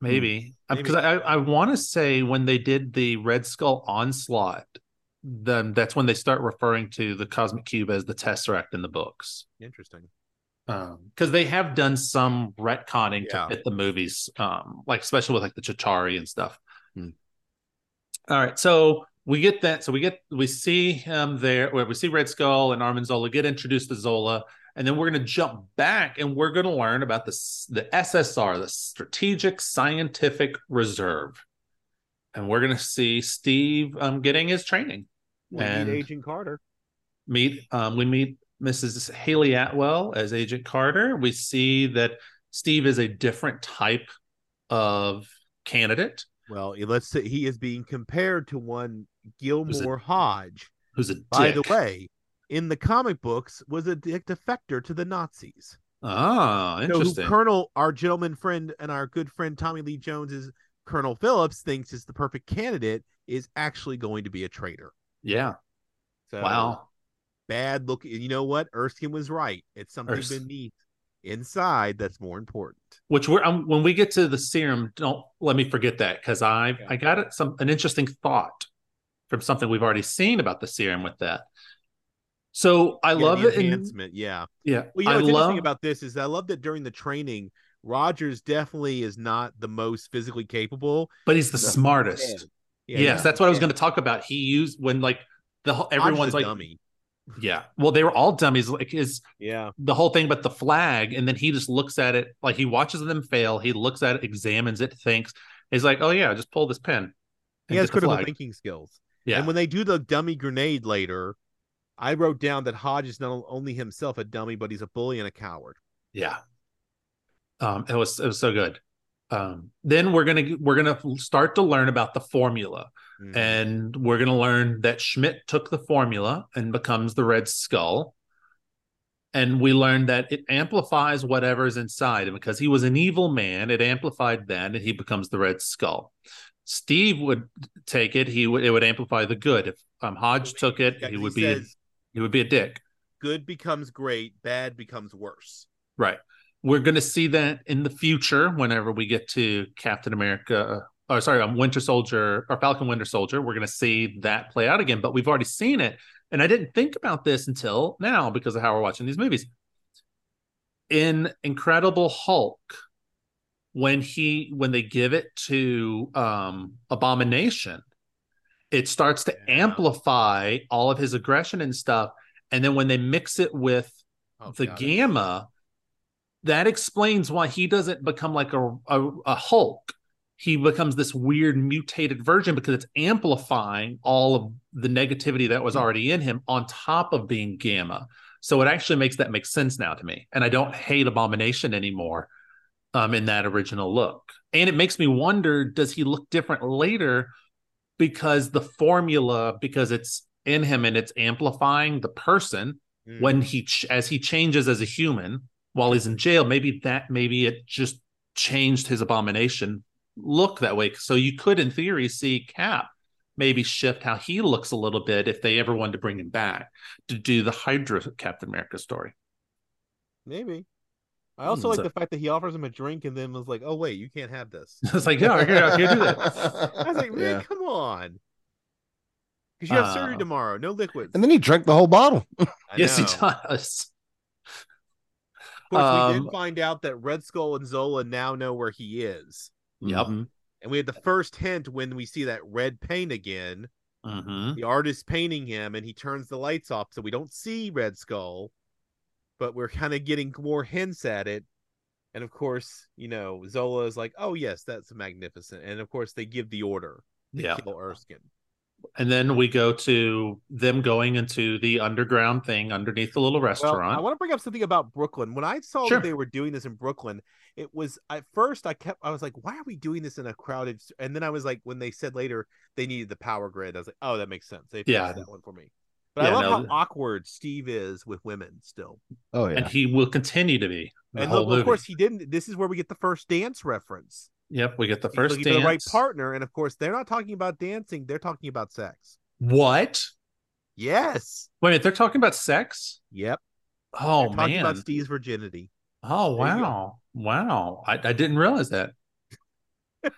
Maybe hmm. uh, Maybe. because I I want to say when they did the Red Skull onslaught, then that's when they start referring to the cosmic cube as the Tesseract in the books. Interesting. Because they have done some retconning Yeah. to fit the movies, um, like especially with like the Chitauri and stuff. Hmm. All right, so we get that. So we get we see him there. Where we see Red Skull and Armin Zola get introduced to Zola, and then we're going to jump back and we're going to learn about the the SSR, the Strategic Scientific Reserve, and we're going to see Steve um, getting his training We meet And- Agent Carter. meet um, we meet Mrs. Hayley Atwell as Agent Carter. We see that Steve is a different type of candidate Well, let's say he is being compared to one Gilmore Hodge. who's a By dick. the way, in the comic books, was a dick defector to the Nazis. ah, So interesting. Colonel, our gentleman friend and our good friend Tommy Lee Jones is Colonel Phillips thinks is the perfect candidate is actually going to be a traitor. yeah. So Wow. Bad looking. You know what? Erskine was right. It's something beneath inside that's more important. Which we're um, when we get to the serum, don't let me forget that because I Yeah. I got it some an interesting thought from something we've already seen about the serum with that. So I Yeah, love the it. In, yeah. yeah, Well, you know I what's love interesting about this is I love that during the training, Rogers definitely is not the most physically capable. but he's the smartest. Yeah, yes, that's what I was going to talk about. He used when like the everyone's like, dummy. Yeah. Well, they were all dummies. Like his Yeah. the whole thing, but the flag, and then he just looks at it like he watches them fail. He looks at it, examines it, thinks. He's like, oh yeah, just pull this pin. He has critical flag." thinking skills. Yeah, And when they do the dummy grenade later, I wrote down that Hodge is not only himself a dummy, but he's a bully and a coward. Yeah. Um, it was it was so good. Um, then we're gonna we're gonna start to learn about the formula, Mhm. and we're gonna learn that Schmidt took the formula and becomes the Red Skull. And we learned that it amplifies whatever's inside, and because he was an evil man, it amplified that, and he becomes the Red Skull. Steve would take it; he would it would amplify the good. If um, Hodge took it, Yeah, he would be a, he would be a dick. good becomes great, bad becomes worse. Right. We're going to see that in the future whenever we get to Captain America, or sorry, um, Winter Soldier or Falcon Winter Soldier. We're going to see that play out again, but we've already seen it. And I didn't think about this until now because of how we're watching these movies. In Incredible Hulk, when he when they give it to um Abomination, it starts to Yeah. amplify all of his aggression and stuff. And then when they mix it with Oh, the gamma that explains why he doesn't become like a, a a hulk he becomes this weird mutated version because it's amplifying all of the negativity that was already in him on top of being gamma. So it actually makes that make sense now to me. And i don't hate abomination anymore um in that original look. And it makes me wonder does he look different later because the formula because it's in him and it's amplifying the person Mm. when he ch- as he changes as a human while he's in jail maybe that maybe it just changed his abomination look that way so you could in theory see cap maybe shift how he looks a little bit if they ever wanted to bring him back to do the hydra captain america story maybe. I also Hmm, like so- the fact that he offers him a drink and then was like, "Oh wait, you can't have this." it's like yeah here, here do that I was like, "Man, Yeah. come on." Because you have surgery Uh, tomorrow, no liquids. And then he drank the whole bottle. Yes he does Of course, we Um, did find out that Red Skull and Zola now know where he is, Yep. Mhm. and we had the first hint when we see that red paint again. hmm The artist painting him, and he turns the lights off, so we don't see Red Skull, but we're kind of getting more hints at it. And of course, you know, Zola is like, "Oh yes, that's magnificent," and of course they give the order to yeah kill Erskine. And then we go to them going into the underground thing underneath the little Well, restaurant I want to bring up something about Brooklyn. When I saw Sure. that they were doing this in Brooklyn, it was at first I kept I was like, why are we doing this in a crowded? And then I was like, when they said later they needed the power grid, I was like, oh, that makes sense. They Yeah. that one for me. But I love no, how awkward Steve is with women still. Oh yeah. and he will continue to be the and whole look, movie. of course, he didn't. This is where we get the first dance reference. Yep, we get the first dance. the right partner, and of course, they're not talking about dancing; they're talking about sex. What? Yes. Wait a minute, they're talking about sex? Yep. Oh They're talking man. about Steve's virginity. Oh There you go. wow. Wow. I, I didn't realize that.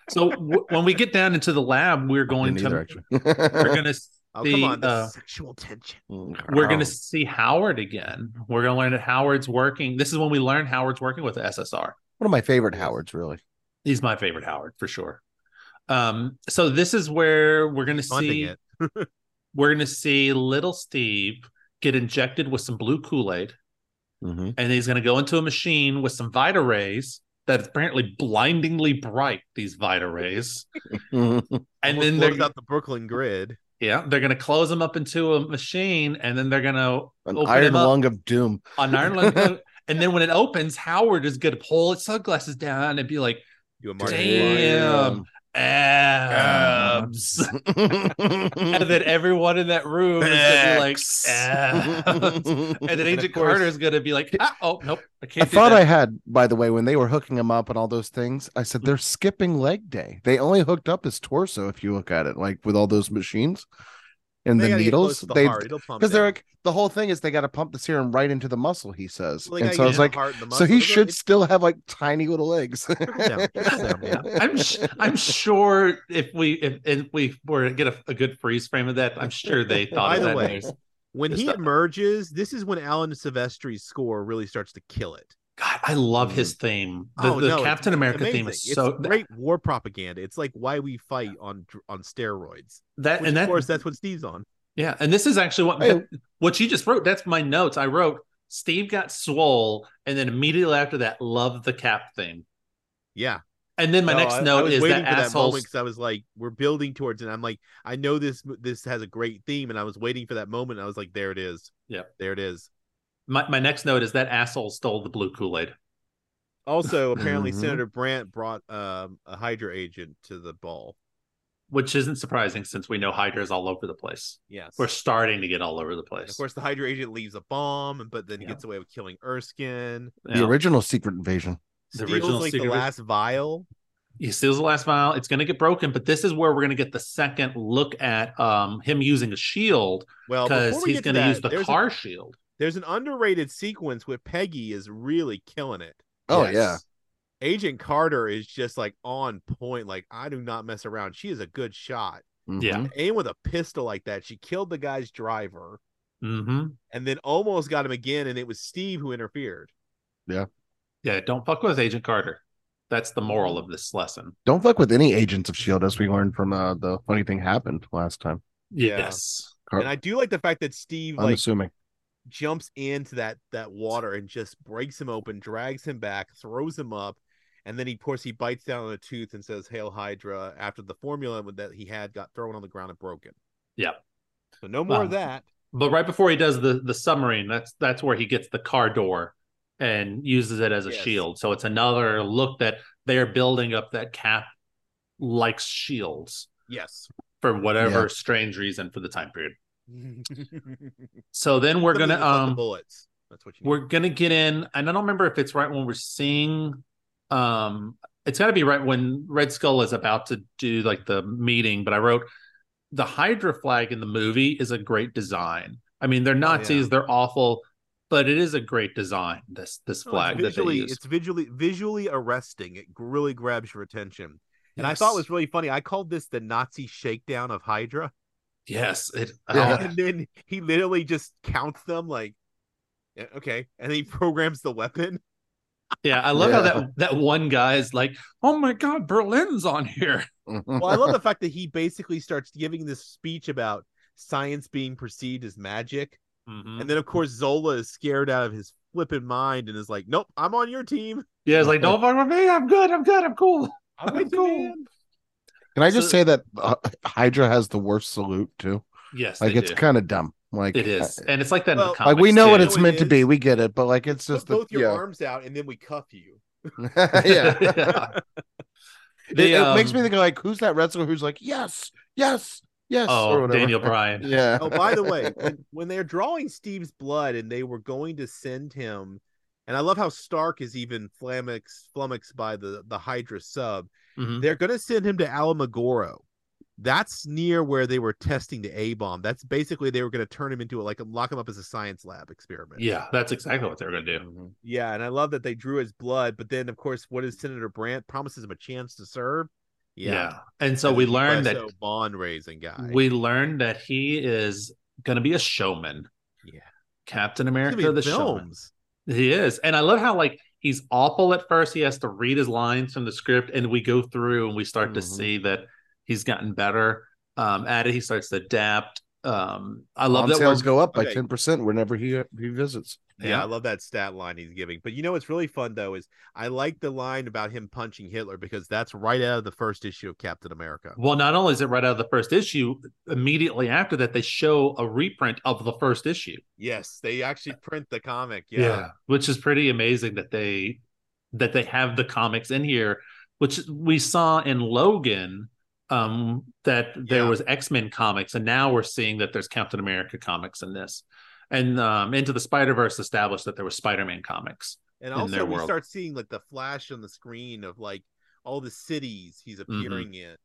So w- when we get down into the lab, we're going to either, we're gonna Oh, see come on, the uh, sexual tension. we're gonna see Howard again. We're gonna learn that Howard's working. This is when we learn Howard's working with the SSR. one of my favorite Howards, really. He's my favorite Howard for sure. Um, so this is where we're gonna see we're gonna see little Steve get injected with some blue Kool-Aid. Mhm. and he's going to go into a machine with some Vita rays that is apparently blindingly bright. These Vita rays, and then they're out the Brooklyn grid. yeah they're going to close him up into a machine, and then they're going to An open iron lung of doom. on Iron Lung. and then when it opens, Howard is going to pull his sunglasses down and be like, Do a Martin Damn. "Abs," and then everyone in that room is going to be like, "Abs." and then Agent course- Carter is going to be like, ah, "Oh nope, I I can't." do thought that. I had, by the way, when they were hooking him up and all those things, I said they're skipping leg day. They only hooked up his torso if you look at it, like with all those machines and They the needles. the They heart. It'll pump because they're like the whole thing is they got to pump the serum right into the muscle. He says, Well, and so I was like, heart so he It'll- should it's- still have like tiny little legs. trickle down, trickle down, yeah. I'm sh- I'm sure if we if, if we were to get a, a good freeze frame of that, I'm sure they thought By of the that. way, There's- When Just he the- emerges, this is when Alan Silvestri's score really starts to kill it. God, I love his mm-hmm. theme. The, oh the no, Captain it's America theme amazing. is so great war propaganda. It's like why we fight on on steroids. that Which and of that course that's what Steve's on. yeah, and this is actually what Hey. what you just wrote. That's my notes. I wrote Steve got swole, and then immediately after that, loved the Cap theme. Yeah. And then my No, next I, I note was is waiting that for that assholes. moment because I was like, we're building towards and I'm like, I know this this has a great theme, and I was waiting for that moment. And I was like, there it is. Yeah. there it is. My, my next note is that asshole stole the blue Kool Aid. Also, apparently, Mhm. Senator Brandt brought um, a Hydra agent to the ball. which isn't surprising since we know Hydra is all over the place. Yes, We're starting to get all over the And place. of course, the Hydra agent leaves a bomb, but then he Yeah. gets away with killing Erskine. You know, The original Secret Invasion. The Steals original like the last vial. he steals the last vial. It's going to get broken, but this is where we're going to get the second look at um, him using a shield Well, because we he's going to use the car A, shield. There's an underrated sequence where Peggy is really killing it. Oh Yes. yeah. Agent Carter is just like on point. Like I do not mess around. She is a good shot. Yeah. Mhm. Aim with a pistol like that. She killed the guy's driver hmm and then almost got him again. And it was Steve who interfered. Yeah, Yeah. don't fuck with Agent Carter. That's the moral of this lesson. Don't fuck with any agents of Shield, as we learned from uh, the funny thing happened last time. Yeah. Yes. Car- And I do like the fact that Steve I'm like assuming. Jumps into that that water and just breaks him open, drags him back, throws him up, and then he, of course, he bites down on a tooth and says "Hail Hydra" after the formula that he had got thrown on the ground and broken. Yeah. So no more Wow. of that. But right before he does the the submarine, that's that's where he gets the car door and uses it as a Yes. shield. So it's another look that they're building up that cap likes shields Yes. for whatever Yeah. strange reason for the time period. So then we're gonna the um bullets. That's what you. we're gonna get in, and I don't remember if it's right when we're seeing um it's gotta be right when Red Skull is about to do like the meeting, but I wrote the Hydra flag in the movie is a great design. I mean, they're Nazis, yeah. they're awful, but it is a great design. This this No, flag it's that they visually, use. it's visually visually arresting. It really grabs your attention. And I thought it was really funny. I called this the Nazi shakedown of Hydra. Yes, it. Yeah. oh, and then he literally just counts them like okay and then he programs the weapon yeah, I love how that that one guy is like, "Oh my God, Berlin's on here." well i love the fact that he basically starts giving this speech about science being perceived as magic Mhm. and then of course zola is scared out of his flipping mind and is like nope i'm on your team Yeah, it's like, "Don't fuck with me. I'm good. I'm good. I'm cool." i'm with you Cool. Man Can I just So- say that uh, Hydra has the worst salute too? Yes, Like it's kind of dumb. Like It is, and it's like that. Well, in the like we comics, know what it's meant it to be. We get it, but like it's put just the both your yeah. arms out and then we cuff you yeah. Yeah. It, The, it makes me think of like who's that wrestler who's like yes, yes, yes. Oh, whatever. Daniel Bryan. Yeah. Oh, by the way, when, when they're drawing Steve's blood and they were going to send him, and I love how Stark is even flummoxed, flummoxed by the the Hydra sub. Mhm. They're going to send him to Alamogordo. That's near where they were testing the A bomb. That's basically they were going to turn him into a, like lock him up as a science lab experiment. Yeah, that's exactly what they were going to do. Mhm. yeah, and I love that they drew his blood. But then, of course, what does Senator Brandt promises him a chance to serve? Yeah. And so As we a learned that bond raising guy. we learned that he is going to be a showman. yeah, Captain America, be the showman. He is. And I love how like he's awful at first. He has to read his lines from the script and we go through and we start to Mhm. see that he's gotten better um at it. He starts to adapt. Um I love Bomb that sales we're, go up by okay. ten percent whenever he he visits. Yeah, I love that stat line he's giving. But you know what's really fun though is I like the line about him punching Hitler because that's right out of the first issue of Captain America. Well, not only is it right out of the first issue, immediately after that, they show a reprint of the first issue. Yes, they actually print the comic. Yeah. which is pretty amazing that they that they have the comics in here, which we saw in Logan. Um, that there Yeah. was X Men comics, and now we're seeing that there's Captain America comics in this. And um, Into the Spider Verse established that there was Spider Man comics. And in their also we world. start seeing like the flash on the screen of like all the cities he's Mm-hmm. appearing in.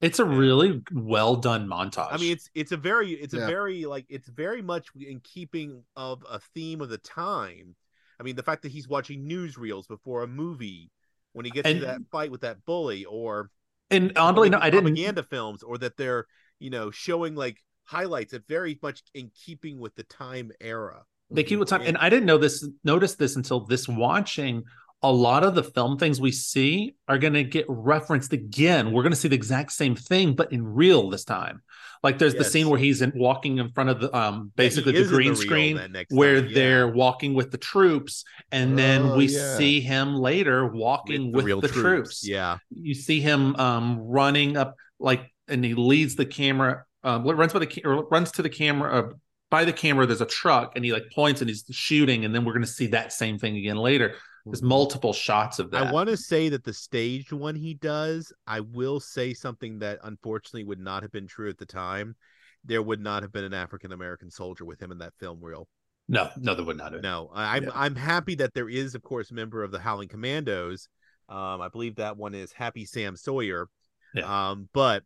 It's a Yeah. really well done montage. I mean, it's it's a very it's a very like it's very much in keeping of a theme of the time. I mean, the fact that he's watching newsreels before a movie when he gets And- to that fight with that bully, or and oddly, no, I didn't. propaganda films, or that they're you know showing like highlights. It very much in keeping with the time era. They keep mm-hmm. with time, and I didn't know this. Notice this until this watching. A lot of the film things we see are going to get referenced again. We're going to see the exact same thing, but in real this time. Like there's the scene where he's in, walking in front of the um Yeah, basically the green real screen where yeah. they're walking with the troops, and then Oh, we yeah. see him later walking with, the, troops. Yeah, You see him um running up like, and he leads the camera. Um, runs by the ca- or runs to the camera. Uh, by the camera, there's a truck, and he like points and he's shooting, and then we're going to see that same thing again later. There's multiple shots of that. I want to say that the staged one he does, I will say something that unfortunately would not have been true at the time. There would not have been an African American soldier with him in that film reel. no, no, there would not. have. No, I'm Yeah. I'm happy that there is, of course, a member of the Howling Commandos. Um, I believe that one is Happy Sam Sawyer. Yeah. Um, but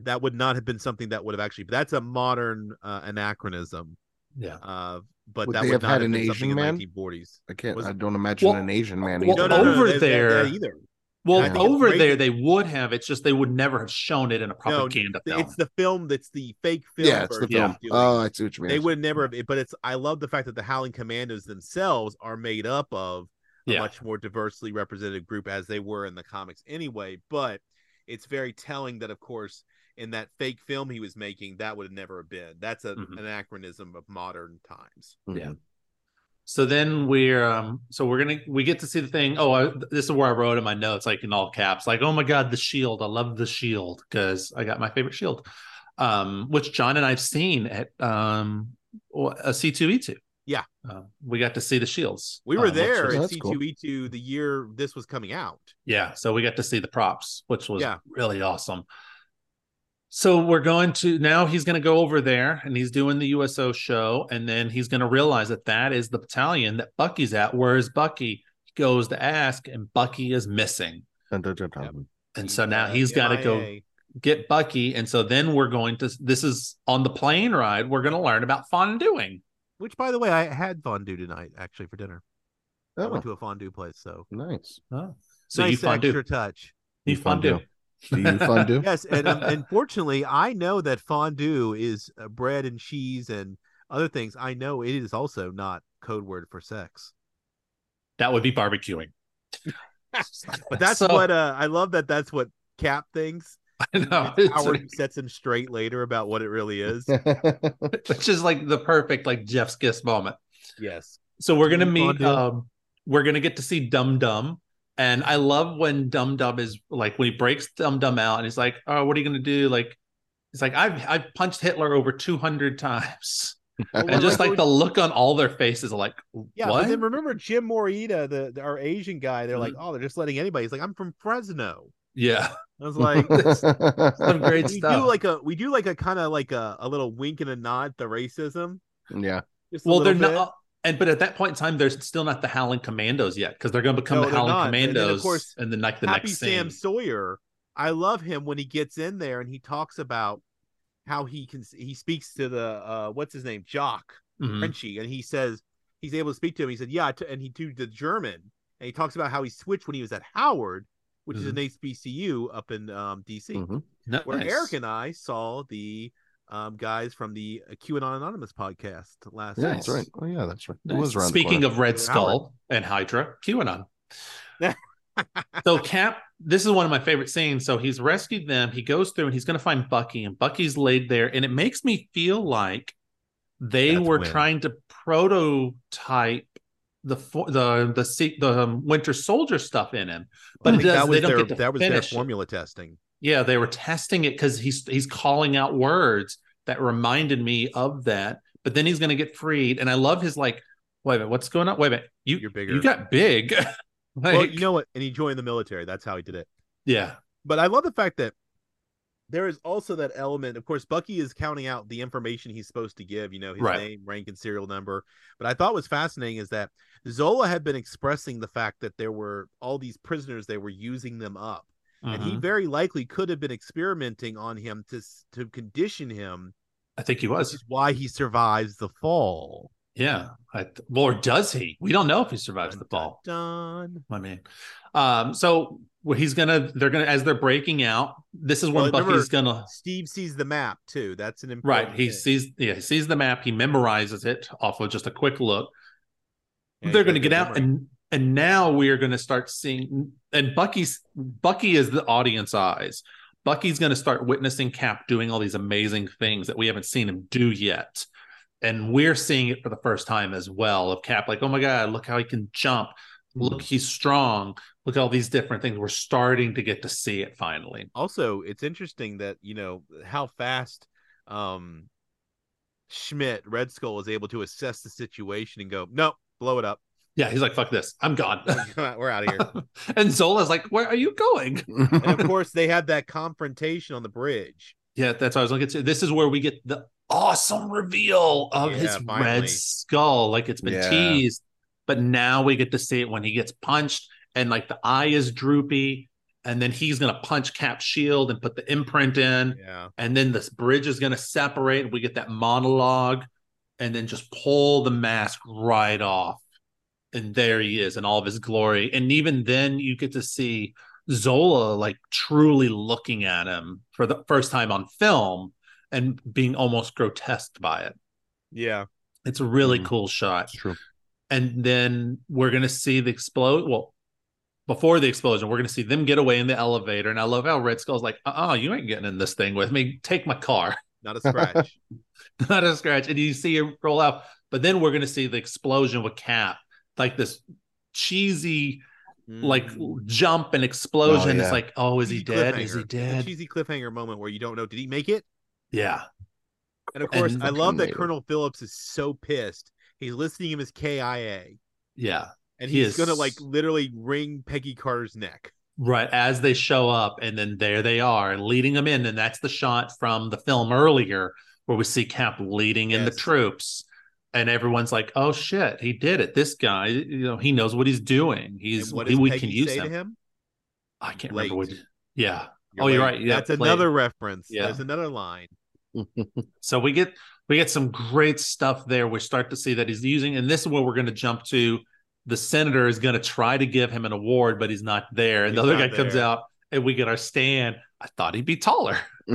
that would not have been something that would have actually. But That's a modern uh, anachronism. Yeah. Uh, but Would that they would have not had have an been Asian man? in the 1940s. I can't. Was- I don't imagine Well- an Asian uh, man. well, either. No, no, no, over they- they- there- either. Well, I think it's over great there they would have. It's just they would never have shown it in a propaganda film. It's the film that's the fake film. yeah, it's the film. of doing Oh, it. I see what you mean. they would never have but it's i love the fact that the howling commandos themselves are made up of a Yeah. much more diversely represented group as they were in the comics anyway but it's very telling that of course in that fake film he was making that would have never have been that's a, Mhm. an anachronism of modern times Mhm. Yeah. So then we're um so we're gonna we get to see the thing. Oh, I, this is where I wrote in my notes, like in all caps, like oh my god, the shield. I love the shield because I got my favorite shield, um, which Jon and I've seen at um a C two E two. Yeah. uh, we got to see the shields. we were um, there was- at c2e2 the year this was coming out Yeah, so we got to see the props, which was Yeah. really awesome. So we're going to now he's going to go over there and he's doing the USO show, and then he's going to realize that that is the battalion that Bucky's at. Where is Bucky? He goes to ask, and Bucky is missing. And so now he's got to go get Bucky. And so then we're going to, this is on the plane ride, we're going to learn about fondueing. which by the way i had fondue tonight actually for dinner i Oh, went to a fondue place so nice. Oh. So nice you fondue. extra touch You You fondue. fondue. Do you fondue? yes, and um, unfortunately, I know that fondue is uh, bread and cheese and other things. I know it is also not code word for sex, That would be barbecuing. but that's So- what uh, I love. That that's what Cap thinks. I know. It's Howard sets him straight later about what it really is. which is like the perfect like Jeff's kiss moment. yes, So we're gonna meet. Um, we're gonna get to see Dum Dum, and I love when Dum Dum is like when he breaks Dum Dum out, and he's like, "Oh, what are you gonna do?" Like, he's like, "I've I've punched Hitler over two hundred times," Well, and just like like the look on all their faces, like, yeah. what? But then remember Jim Morita, the, the our Asian guy. They're like, Mm-hmm. oh, they're just letting anybody. He's like, I'm from Fresno. yeah, I was like, some great we stuff. do like a we do like a kind of like a, a little wink and a nod to racism. yeah. Just well, they're bit. not. And but at that point in time, they're still not the Howling Commandos yet because they're going to become No, the Howling not. And of course, and then like the Happy next Sam. Sawyer. I love him when he gets in there and he talks about how he can he speaks to the uh what's his name Jacques Mhm. Frenchie and he says he's able to speak to him. He said yeah, and he do the German and he talks about how he switched when he was at Howard, which is an HBCU up in um, DC, Mhm. Where nice. Eric and I saw the um, guys from the QAnon Anonymous podcast last. Yeah, night. that's right. Oh, yeah, that's right. It was around Speaking of Red Howard. Skull and Hydra, QAnon. so Cap, this is one of my favorite scenes. So he's rescued them. He goes through and he's going to find Bucky, and Bucky's laid there, and it makes me feel like they That's were when. trying to prototype the fo- the the se- the um, Winter Soldier stuff in him, but I it does, that they was don't their get to that was their finish it. formula testing. Yeah, they were testing it because he's he's calling out words that reminded me of that. But then he's going to get freed, and I love his like, wait a minute, what's going on? Wait a minute, you You're bigger. you got big. like, well, you know what? And he joined the military. That's how he did it. yeah, But I love the fact that there is also that element. Of course, Bucky is counting out the information he's supposed to give, you know, his Right. name, rank, and serial number. But I thought was fascinating is that Zola had been expressing the fact that there were all these prisoners, they were using them up. And he Mhm. very likely could have been experimenting on him to to condition him, I think he was. is why he survives the fall. Yeah, I, or does he? We don't know if he survives the fall. Done. I mean, um, so he's gonna they're gonna as they're breaking out. This is when Well, Bucky's gonna Steve sees the map too. That's an important right. He thing. sees yeah he sees the map. He memorizes it off of just a quick look. Yeah, they're going to get out and and now we are going to start seeing and Bucky's Bucky is the audience eyes. Bucky's going to start witnessing Cap doing all these amazing things that we haven't seen him do yet. And we're seeing it for the first time as well of Cap like, "Oh my god, look how he can jump. Look, he's strong. Look at all these different things. We're starting to get to see it finally." also it's interesting that you know how fast um Schmidt Red Skull is able to assess the situation and go, nope, blow it up. Yeah, he's like, "Fuck this. I'm gone." We're out of here. and Zola's like, "Where are you going?" and of course, they have that confrontation on the bridge. Yeah, that's what I was looking to. This is where we get the awesome reveal of his finally. red skull. Like it's been Yeah. teased, but now we get to see it when he gets punched and like the eye is droopy. And then he's going to punch Cap's shield and put the imprint in. Yeah. And then this bridge is going to separate. We get that monologue and then just pull the mask right off. And there he is in all of his glory. And even then, you get to see Zola like truly looking at him for the first time on film and being almost grotesque by it. Yeah. It's a really Mhm. cool shot. It's true. And then we're going to see the explode. Well, before the explosion, we're going to see them get away in the elevator. And I love how Red Skull's like, uh uh you ain't getting in this thing with me. Take my car. Not a scratch. Not a scratch. And you see him roll out. But then we're going to see the explosion with Cap, like this cheesy, like Mm. jump and explosion. Oh, yeah. It's like, oh, is he dead? Is he cliffhanger. A dead? cheesy cliffhanger moment where you don't know. Did he make it? Yeah. And of course, And- I love that Fucking Colonel Phillips is so pissed. He's listing him as KIA, Yeah. and He he's is- gonna like literally wring Peggy Carter's neck. Right. As they show up, and then there they are, and leading them in. And that's the shot from the film earlier where we see Cap leading in the troops. And everyone's like, oh shit, he did it. This guy, you know, he knows what he's doing. He's what he, we Peggy can use say him. to him? I can't Late. remember what yeah. Oh, you're right. Yeah, That's late. another reference. Yeah. There's another line. So we get we get some great stuff there. We start to see that he's using, and this is where we're going to jump to. The senator is going to try to give him an award, but he's not there. And the other guy not comes out, and we get our stand. I thought he'd be taller.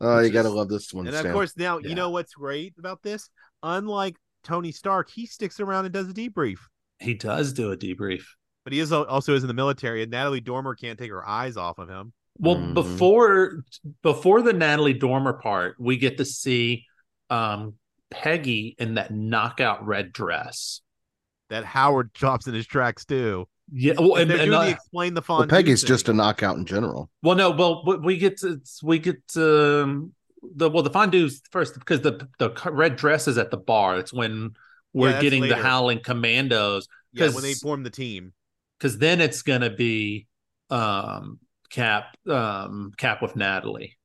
oh, you gotta is- love this one. And Stan. of course, now Yeah. you know what's great about this? Unlike Tony Stark, he sticks around and does a debrief. He does do a debrief. But he is also is in the military, and Natalie Dormer can't take her eyes off of him. Well, Mhm. before before the Natalie Dormer part, we get to see um Peggy in that knockout red dress. That Howard chops in his tracks too. Yeah, well, And and, they're and, doing uh, the explain the well. Peggy's thing. just a knockout in general. well, no, well, we- we get to we get to, um, the well the fondue's first because the the red dress is at the bar. It's when we're that's getting the. Howling Commandos yeah, when they form the team. because then it's gonna be um Cap um Cap with Natalie.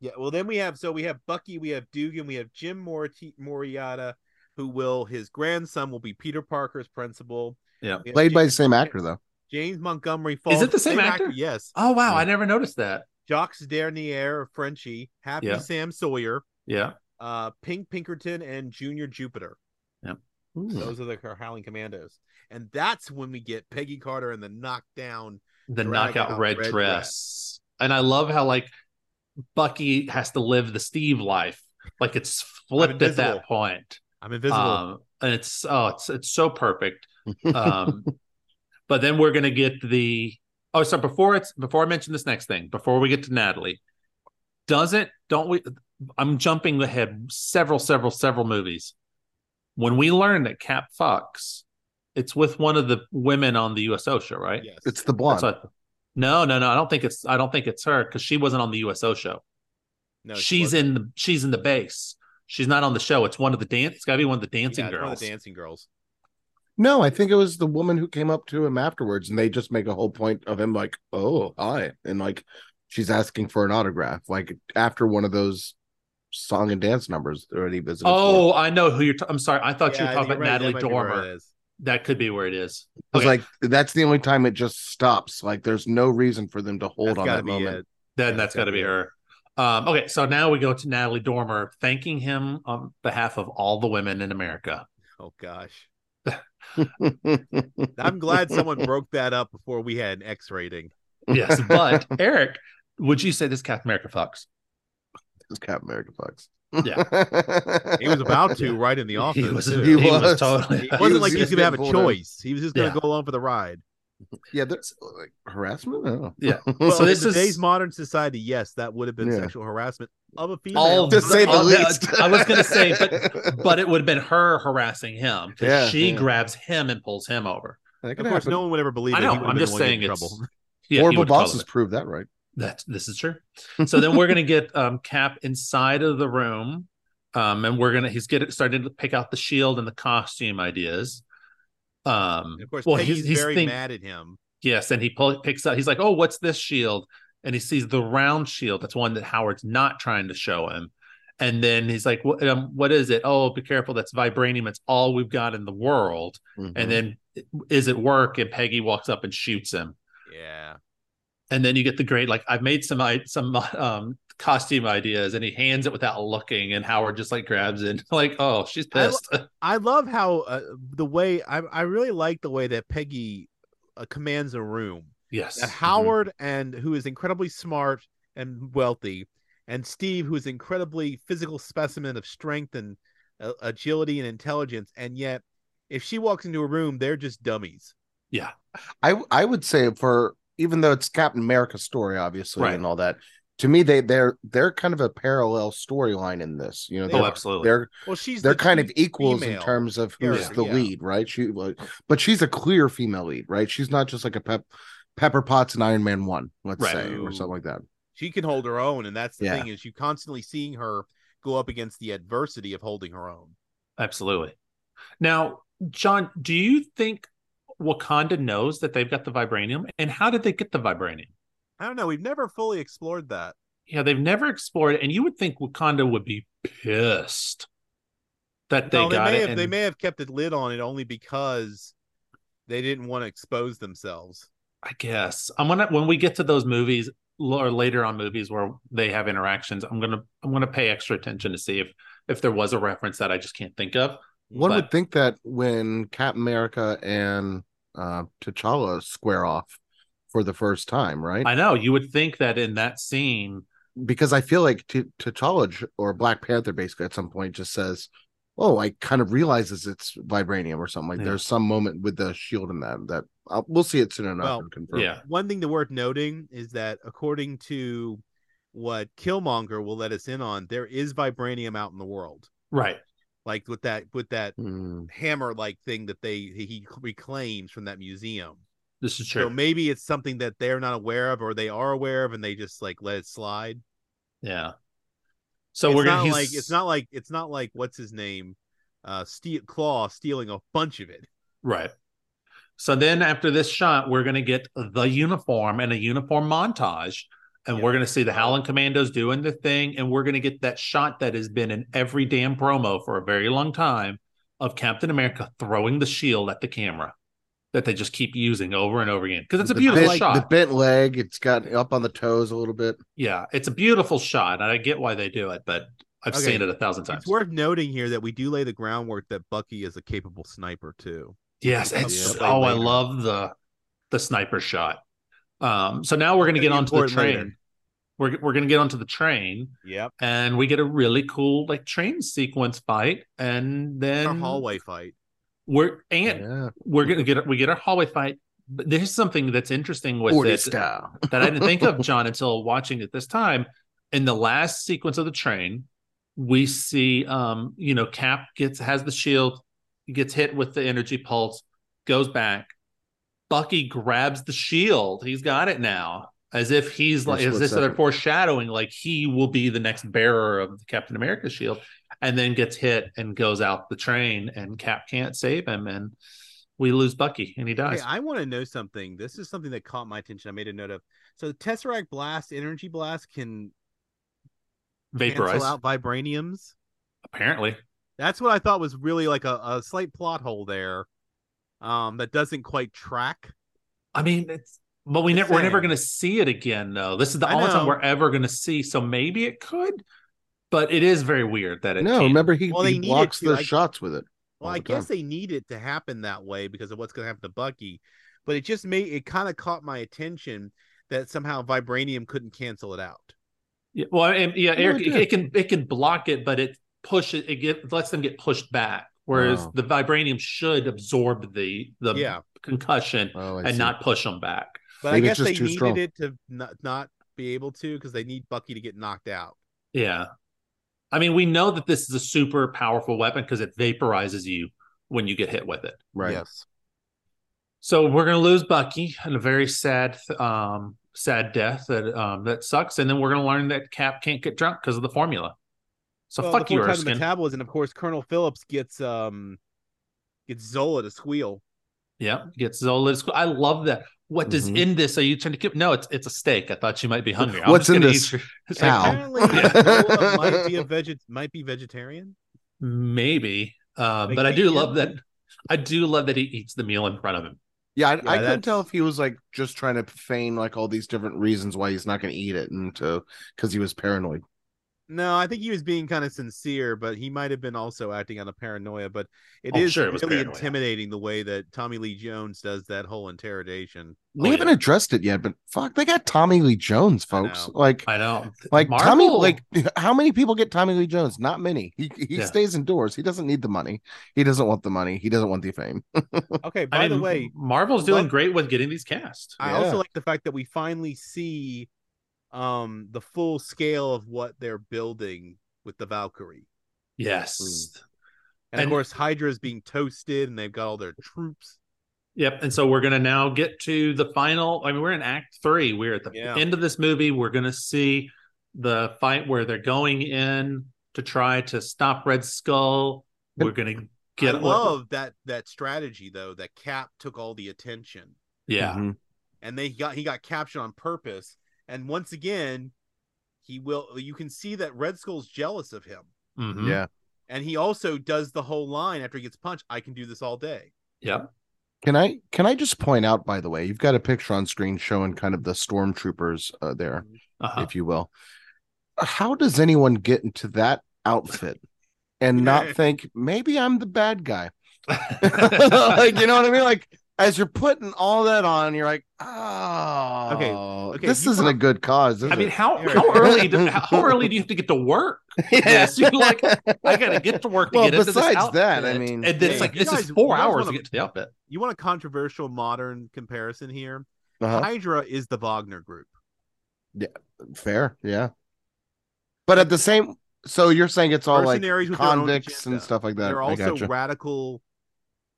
Yeah, well, then we have so we have Bucky, we have Dugan, we have Jim Mori- Moriata, who will his grandson will be Peter Parker's principal. Yeah. We have Played by the same actor though. James Montgomery Falls. Is it the same actor? Yes. Oh wow, Yeah. I never noticed that. Jacques Dernier of Frenchie, Happy Yeah. Sam Sawyer, Yeah. uh, Pink Pinkerton, and Junior Juniper. Ooh. Those are the Howling Commandos, and that's when we get Peggy Carter and the knockdown. the knockout out red, red dress. And I love how like Bucky has to live the Steve life. Like it's flipped at that point. I'm invisible. Um, and it's oh it's it's so perfect. Um but then we're gonna get the oh so before it's before I mention this next thing, before we get to Natalie, doesn't don't we I'm jumping ahead several, several, several movies. When we learn that Cap fucks, it's with one of the women on the USO show, right? yes, It's the That's blonde. what, no, no, no. I don't think it's. I don't think it's her because she wasn't on the USO show. no, she she's wasn't. in the. She's in the base. She's not on the show. It's one of the dance. It's got to be one of the dancing yeah, it's one of girls. the dancing girls. No, I think it was the woman who came up to him afterwards, and they just make a whole point of him like, "Oh, hi," and like she's asking for an autograph, like after one of those song and dance numbers that he visited. oh, I know who you're. T- I'm sorry. I thought you were talking about you're Natalie. That might be where Dormer. That could be where it is. I was Okay. like, that's the only time it just stops. Like, there's no reason for them to hold That's on that moment. it. Then Yeah, that's gotta be be it. her. Um, okay, so now we go to Natalie Dormer, thanking him on behalf of all the women in America. Oh gosh. I'm glad someone broke that up before we had an X rating. Yes, but Eric, would you say this Captain America Fox? It's Captain America Fox. Yeah. He was about to right in the office. He was, too. he He was, was. totally. It wasn't was like he was gonna have a getting pulled in. choice. He was just gonna Yeah. go along for the ride. Yeah, there's like harassment. I don't know. Yeah. Well, so this in is today's modern society, yes, that would have been Yeah. sexual harassment of a female. all To say the all- least. I was gonna say, but but it would have been her harassing him because Yeah, she yeah. grabs him and pulls him over. That of course, happen. no one would ever believe. I that know. he would have I'm just saying getting in it's trouble. Yeah, Horrible bosses it. prove that, right? That this is true. So then we're gonna get um Cap inside of the room, um, and we're gonna he's getting starting to pick out the shield and the costume ideas. Um, And of course, well, Peggy's he's, he's very think- mad at him. Yes, and he pull, picks up. He's like, "Oh, what's this shield?" And he sees the round shield. That's one that Howard's not trying to show him. And then he's like, "What? Um, what is it? Oh, be careful! That's vibranium. It's all we've got in the world." Mhm. And then, is it work? And Peggy walks up and shoots him. Yeah, And then you get the great like, "I've made some i- some um costume ideas," and he hands it without looking, and Howard just like grabs it, like, "Oh, she's I lo- pissed." I love how uh, the way I I really like the way that Peggy uh, commands a room. yes, That Howard and who is incredibly smart and wealthy, and Steve, who is incredibly physical specimen of strength and uh, agility and intelligence, and yet if she walks into a room, they're just dummies. yeah, I I would say for even though it's Captain America's story, obviously, Right. and all that, to me they they're they're kind of a parallel storyline in this. You know, They they're oh, absolutely. they're Well, she's they're the kind of chief equals in terms of who's character, the yeah. lead, right? She, but she's a clear female lead, right? She's not just like a pep, Pepper Potts and Iron Man one, let's Right. say, or something like that. She can hold her own, and that's the Yeah. thing is you constantly seeing her go up against the adversity of holding her own. Absolutely. Now, Jon, do you think Wakanda knows that they've got the vibranium? And how did they get the vibranium? I don't know. We've never fully explored that. Yeah, they've never explored it, and you would think Wakanda would be pissed that they no, they got may it. have and- they may have kept a lid on it only because they didn't want to expose themselves. I guess I'm gonna when we get to those movies or later on movies where they have interactions, I'm gonna I'm gonna pay extra attention to see if if there was a reference that I just can't think of. One But- would think that when Captain America and uh, T'Challa square off for the first time, right? I know you would think that in that scene, because I feel like T- T'Challa or Black Panther basically at some point just says, "Oh, I kind of realizes it's vibranium or something like." Yeah. There's some moment with the shield in that that I'll, we'll see it soon enough Well, and confirm. yeah, One thing that worth noting is that according to what Killmonger will let us in on, there is vibranium out in the world, right. Like with that with that Hmm. hammer like thing that they he reclaims from that museum. This is true. So maybe it's something that they're not aware of, or they are aware of, and they just like let it slide. yeah. So it's we're not gonna like it's not like it's not like what's his name, uh, Steel Claw stealing a bunch of it. Right. So then after this shot, we're going to get the uniform and a uniform montage. And Yeah. we're going to see the Howling Commandos doing the thing. And we're going to get that shot that has been in every damn promo for a very long time of Captain America throwing the shield at the camera that they just keep using over and over again. Because it's a The beautiful bent- shot. The bent leg, it's got up on the toes a little bit. yeah, it's a beautiful shot. And I get why they do it, but I've Okay. seen it a thousand times. It's worth noting here that we do lay the groundwork that Bucky is a capable sniper too. Yes, it's to oh, I love the the sniper shot. Um, so now we're going to get onto the train. later. We're we're going to get onto the train, Yep. and we get a really cool like train sequence fight, and then Our hallway fight. We're and Yeah, we're going to get we get our hallway fight. But there's something that's interesting with Forty it style. that I didn't think of, Jon, until watching it this time. In the last sequence of the train, we see um, you know, Cap gets has the shield, gets hit with the energy pulse, goes back. Bucky grabs the shield. He's got it now. As if he's like is this other foreshadowing, like he will be the next bearer of the Captain America shield, and then gets hit and goes out the train, and Cap can't save him, and we lose Bucky, and he dies. Hey, I want to know something. This is something that caught my attention. I made a note of. So the Tesseract Blast, Energy Blast can Vaporize, out vibraniums. apparently. That's what I thought was really like a, a slight plot hole there. Um, that doesn't quite track. I mean, it's but we never we're never going to see it again though. This is the I only time we're ever going to see. So maybe it could, but it is very weird that it. No, can't. remember he, Well, he blocks the I- shots with it. Well, I the guess time. they need it to happen that way because of what's going to happen to Bucky. But it just made it kind of caught my attention that somehow vibranium couldn't cancel it out. Yeah, well, and, yeah, No Eric, it, it can it can block it, but it pushes it get lets them get pushed back. Whereas Oh. the vibranium should absorb the the Yeah. concussion Oh, and see. not push them back. But Maybe I guess they needed strong. it to not, not be able to because they need Bucky to get knocked out. Yeah, I mean, we know that this is a super powerful weapon because it vaporizes you when you get hit with it. right. Yes. So we're gonna lose Bucky in a very sad, um, sad death that um that sucks, and then we're gonna learn that Cap can't get drunk because of the formula. So Well, fuck the you, Erskine. metabolism. Of course, Colonel Phillips gets um gets Zola to squeal. Yeah, gets Zola. To squeal. I love that. What does Mhm. in this? Are you trying to keep? No, it's it's a steak. I thought you might be hungry. I'm What's just in gonna this eat your- like. Apparently, Yeah. Zola might be a veget might be vegetarian. maybe, uh, Like, but I do yeah. love that. I do love that he eats the meal in front of him. Yeah, I, I couldn't tell if he was like just trying to feign like all these different reasons why he's not going to eat it, and to because he was paranoid. No, I think he was being kind of sincere, but he might have been also acting out of paranoia. But it Oh, is sure, it really paranoia. intimidating the way that Tommy Lee Jones does that whole interrogation. We Oh, haven't yeah. addressed it yet, but fuck, they got Tommy Lee Jones, folks. know. Like, I know. like Marvel- Tommy, like how many people get Tommy Lee Jones? Not many. He he Yeah. stays indoors. He doesn't need the money. He doesn't want the money. He doesn't want the fame. Okay, by I mean, the way, Marvel's I doing love- great with getting these cast. I Yeah. also like the fact that we finally see um the full scale of what they're building with the Valkyrie. Yes. And, And- of course Hydra is being toasted and they've got all their troops. Yep. And so we're going to now get to the final. I mean, we're in Act Three. We're at the Yeah. end of this movie. We're going to see the fight where they're going in to try to stop Red Skull. We're going to get. I love that that strategy though that Cap took all the attention Yeah. Mhm. and they got he got captured on purpose and once again he will you can see that Red Skull's jealous of him. Mhm. Yeah. And he also does the whole line after he gets punched, I can do this all day. Yep. Can I can I just point out, by the way, you've got a picture on screen showing kind of the stormtroopers uh, there, Uh-huh. if you will. How does anyone get into that outfit and not think maybe I'm the bad guy? like you know what I mean? Like as you're putting all that on, you're like, oh, okay, this you isn't a good cause. Is I mean, it? how how early do how, how early do you have to get to work? Yes, you're like, I gotta get to work to Well, get into this besides that, I mean, and then it's like you this guys- is four hours wanna- to get to the outfit. You want a controversial modern comparison here? Uh-huh. Hydra is the Wagner group. Yeah, fair, yeah. But at the same, so you're saying it's all like Mercenaries with their own convicts and stuff like that. They're I also gotcha. radical,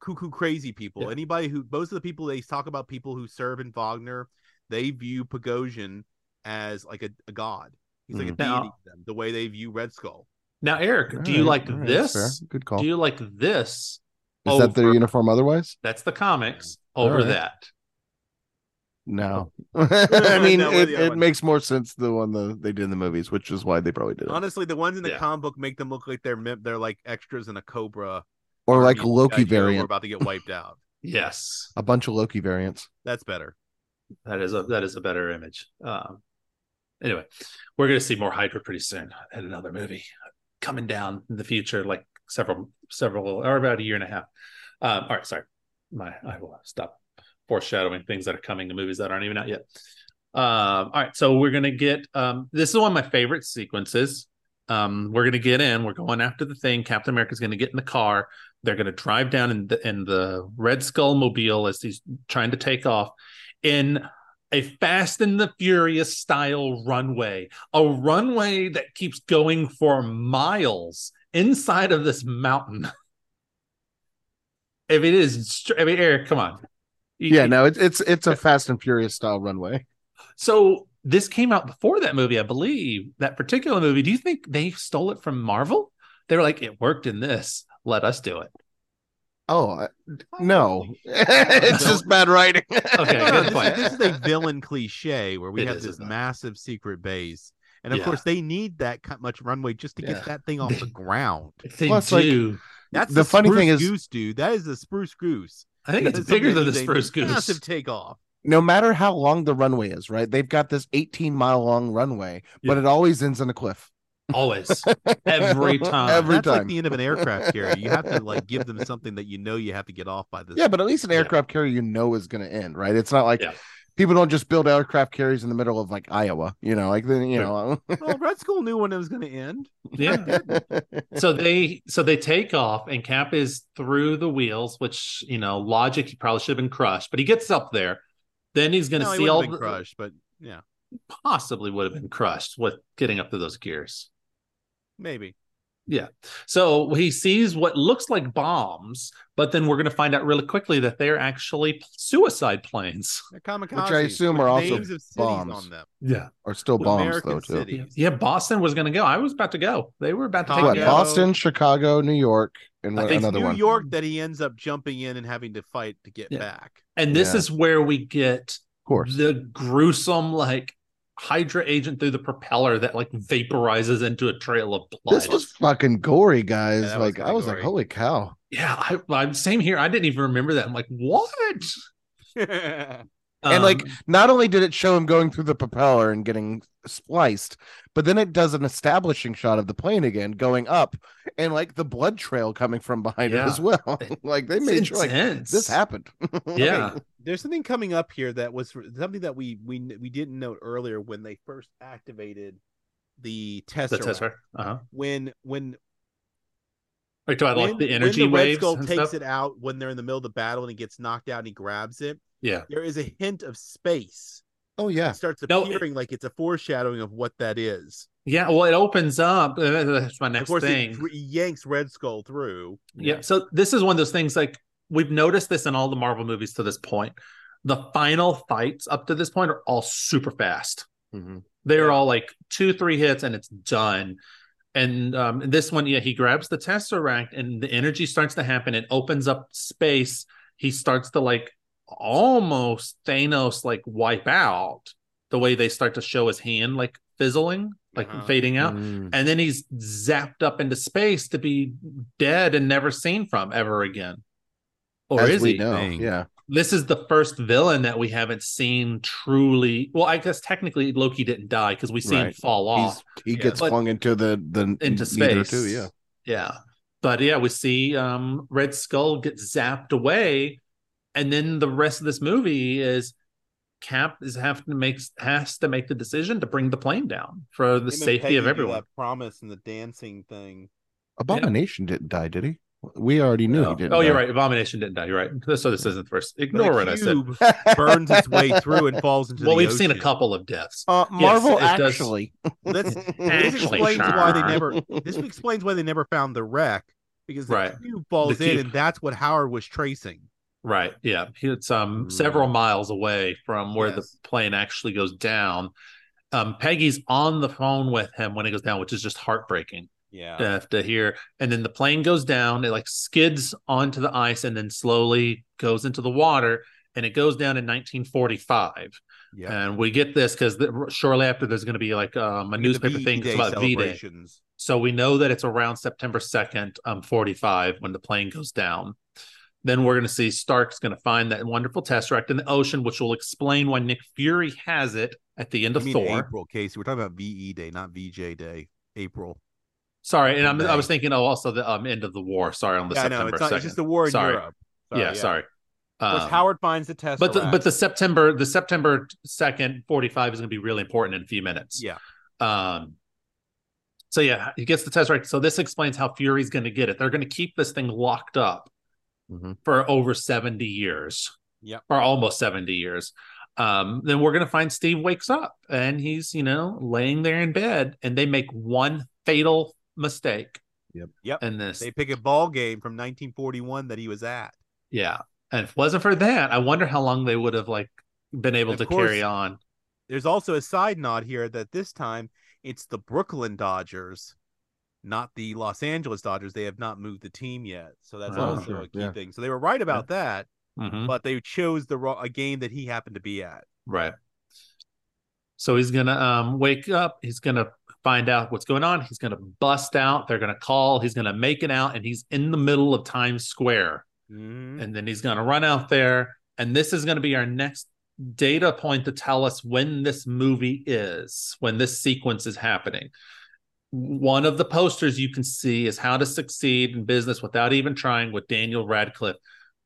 cuckoo crazy people. Yeah. Anybody who most of the people they talk about people who serve in Wagner, they view Prigozhin as like a, a god. He's like a Mhm. deity Now- to them, the way they view Red Skull. Now, Eric, All do you like all right, that's this? Good call. Do you like this? Is that their uniform otherwise? That's the comics over right. that. No. I mean, No, it, it makes more sense the one the, they did in the movies, which is why they probably did it. Honestly, the ones in the Yeah. comic book make them look like they're they're like extras in a Cobra Or like Loki that, you know, We're about to get wiped out. Yes, A bunch of Loki variants. That's better. that is a that is a better image. Um, anyway, we're gonna see more Hydra pretty soon in another movie coming down in the future, like several several or about a year and a half. Um, all right, sorry, my I will stop foreshadowing things that are coming to movies that aren't even out yet. Um, all right, so we're gonna get um, this is one of my favorite sequences. Um, we're gonna get in. We're going after the thing. Captain America's gonna get in the car. They're gonna drive down in the in the Red Skull mobile as he's trying to take off in a Fast and the Furious style runway, a runway that keeps going for miles inside of this mountain. If it is, I mean, Eric, come on. You- Yeah, no, it's it's it's a Fast and Furious style runway. So this came out before that movie, I believe. That particular movie. Do you think they stole it from Marvel? They were like, it worked in this. Let us do it. Oh no, it's just bad writing. Okay, No, no, good this, point. is, this is a villain cliche where we It have is, this isn't it? massive secret base, and of Yeah. course they need that much runway just to Yeah. get that thing off the ground. They Plus, like. That's The the, funny thing is- goose, dude. That is the spruce goose. I think That it's bigger than the that needs a spruce goose. Massive takeoff. no matter how long the runway is, right? They've got this 18 mile long runway, but it always ends in a cliff. Always. Every time. Every That's like the end of an aircraft carrier. You have to like give them something that you know you have to get off by this. Yeah, but at least an Yeah. aircraft carrier you know is going to end, right? It's not like Yeah. people don't just build aircraft carriers in the middle of like Iowa, you know, like then you know. well, Red Skull knew when it was going to end. yeah. so they so they take off and Cap is through the wheels, which you know, logic he probably should have been crushed, but he gets up there. Then he's gonna No, see wouldn't all been the crushed, but yeah, possibly would have been crushed with getting up to those gears. Maybe. Yeah. So he sees what looks like bombs, but then we're going to find out really quickly that they're actually suicide planes. They're kamikazes, I assume are also names of cities bombs. on them. Yeah. are still With bombs American though too. cities. Yeah, Boston was going to go. I was about to go. They were about to take What, me out. Boston, Chicago, New York, and I think another New one. York that he ends up jumping in and having to fight to get Yeah. back. And this Yeah. is where we get Of course. the gruesome, like, Hydra agent through the propeller that, like, vaporizes into a trail of blood. This was fucking gory, guys. Yeah, that was like I kinda was like, holy cow. yeah, I, I'm same here. I didn't even remember that. I'm like, what? And, like, Um, Not only did it show him going through the propeller and getting spliced, but then it does an establishing shot of the plane again going up and like the blood trail coming from behind Yeah. it as well. like they it's made sure like intense. this happened. Yeah. Okay, there's something coming up here that was something that we we we didn't note earlier when they first activated the test. the test, right? Uh-huh. When when Are you talking about, when, like the when energy the Red Skull and takes stuff? it out when they're in the middle of the battle and he gets knocked out and he grabs it. Yeah. There is a hint of space. oh yeah. It starts No, it- appearing like it's a foreshadowing of what that is. Yeah. Well, it opens up. uh, That's my of next course, thing. it yanks Red Skull through. Yeah. So this is one of those things like we've noticed this in all the Marvel movies to this point. The final fights up to this point are all super fast. Mhm. They're Yeah. all like two, three hits and it's done. And um this one, yeah, he grabs the tesseract and the energy starts to happen. It opens up space. He starts to like almost Thanos like wipe out the way they start to show his hand like fizzling, like Uh-huh. fading out Mm. and then he's zapped up into space to be dead and never seen from ever again. Or As is we he? know. Yeah. This is the first villain that we haven't seen truly. Well, I guess technically Loki didn't die because we see him fall off He's, he Yeah. gets But- flung into the the into space. too, yeah. Yeah. But yeah, we see um Red Skull get zapped away. And then the rest of this movie is Cap is have to make has to make the decision to bring the plane down for the Him safety of everyone. That promise and the dancing thing. Abomination didn't die, did he? We already knew No. he didn't. Oh, you're right. Abomination didn't die. You're right. So this isn't the first. But Ignore what I said. cube burns its way through and falls into Well, the we've seen a couple of deaths. Uh, Marvel it does. actually. This Actually, explains why they never. This explains why they never found the wreck because the Right. cube falls The in, and that's what Howard was tracing. Right. Yeah. It's um Mm. several miles away from where Yes. the plane actually goes down. Um, Peggy's on the phone with him when it goes down, which is just heartbreaking Yeah. have to hear. And then the plane goes down. It like skids onto the ice and then slowly goes into the water. And it goes down in 1945. Yeah. And we get this because shortly after there's going to be like um, a newspaper thing about V Day. So we know that it's around September 2nd, um, 45 when the plane goes down. Then we're going to see Stark's going to find that wonderful tesseract in the ocean, which will explain why Nick Fury has it at the end I of mean Thor. April, Casey. We're talking about VE Day, not VJ Day. April. Sorry, and I'm, I was thinking oh, also the um, end of the war. Sorry, on the yeah. September It's, not, it's just the war in Sorry. Europe. yeah, sorry. Of Um, Howard finds the test. but the, but the September the September 2nd 45 is going to be really important in a few minutes. yeah, Um, so yeah, he gets the test right. So this explains how Fury's going to get it. They're going to keep this thing locked up Mhm. for over 70 years. Yep. Or almost 70 years. Um, then we're going to find Steve wakes up and he's, you know, laying there in bed and they make one fatal mistake. Yep. Yep. And this, they pick a ball game from 1941 that he was at. yeah. And if it wasn't for that, I wonder how long they would have like been able Of to course. carry on. There's also a side nod here that this time it's the Brooklyn Dodgers, not the Los Angeles Dodgers. They have not moved the team yet, so that's Oh, also sure. a key Yeah. thing. So they were right about that, Mhm. but they chose the wrong, a game that he happened to be at. Right. So he's gonna um wake up. He's gonna find out what's going on. He's gonna bust out. They're gonna call. He's gonna make it out, and he's in the middle of Times Square. Mhm. And then he's gonna run out there, and this is gonna be our next data point to tell us when this movie is, when this sequence is happening. one of the posters you can see is how to succeed in business without even trying with Daniel Radcliffe,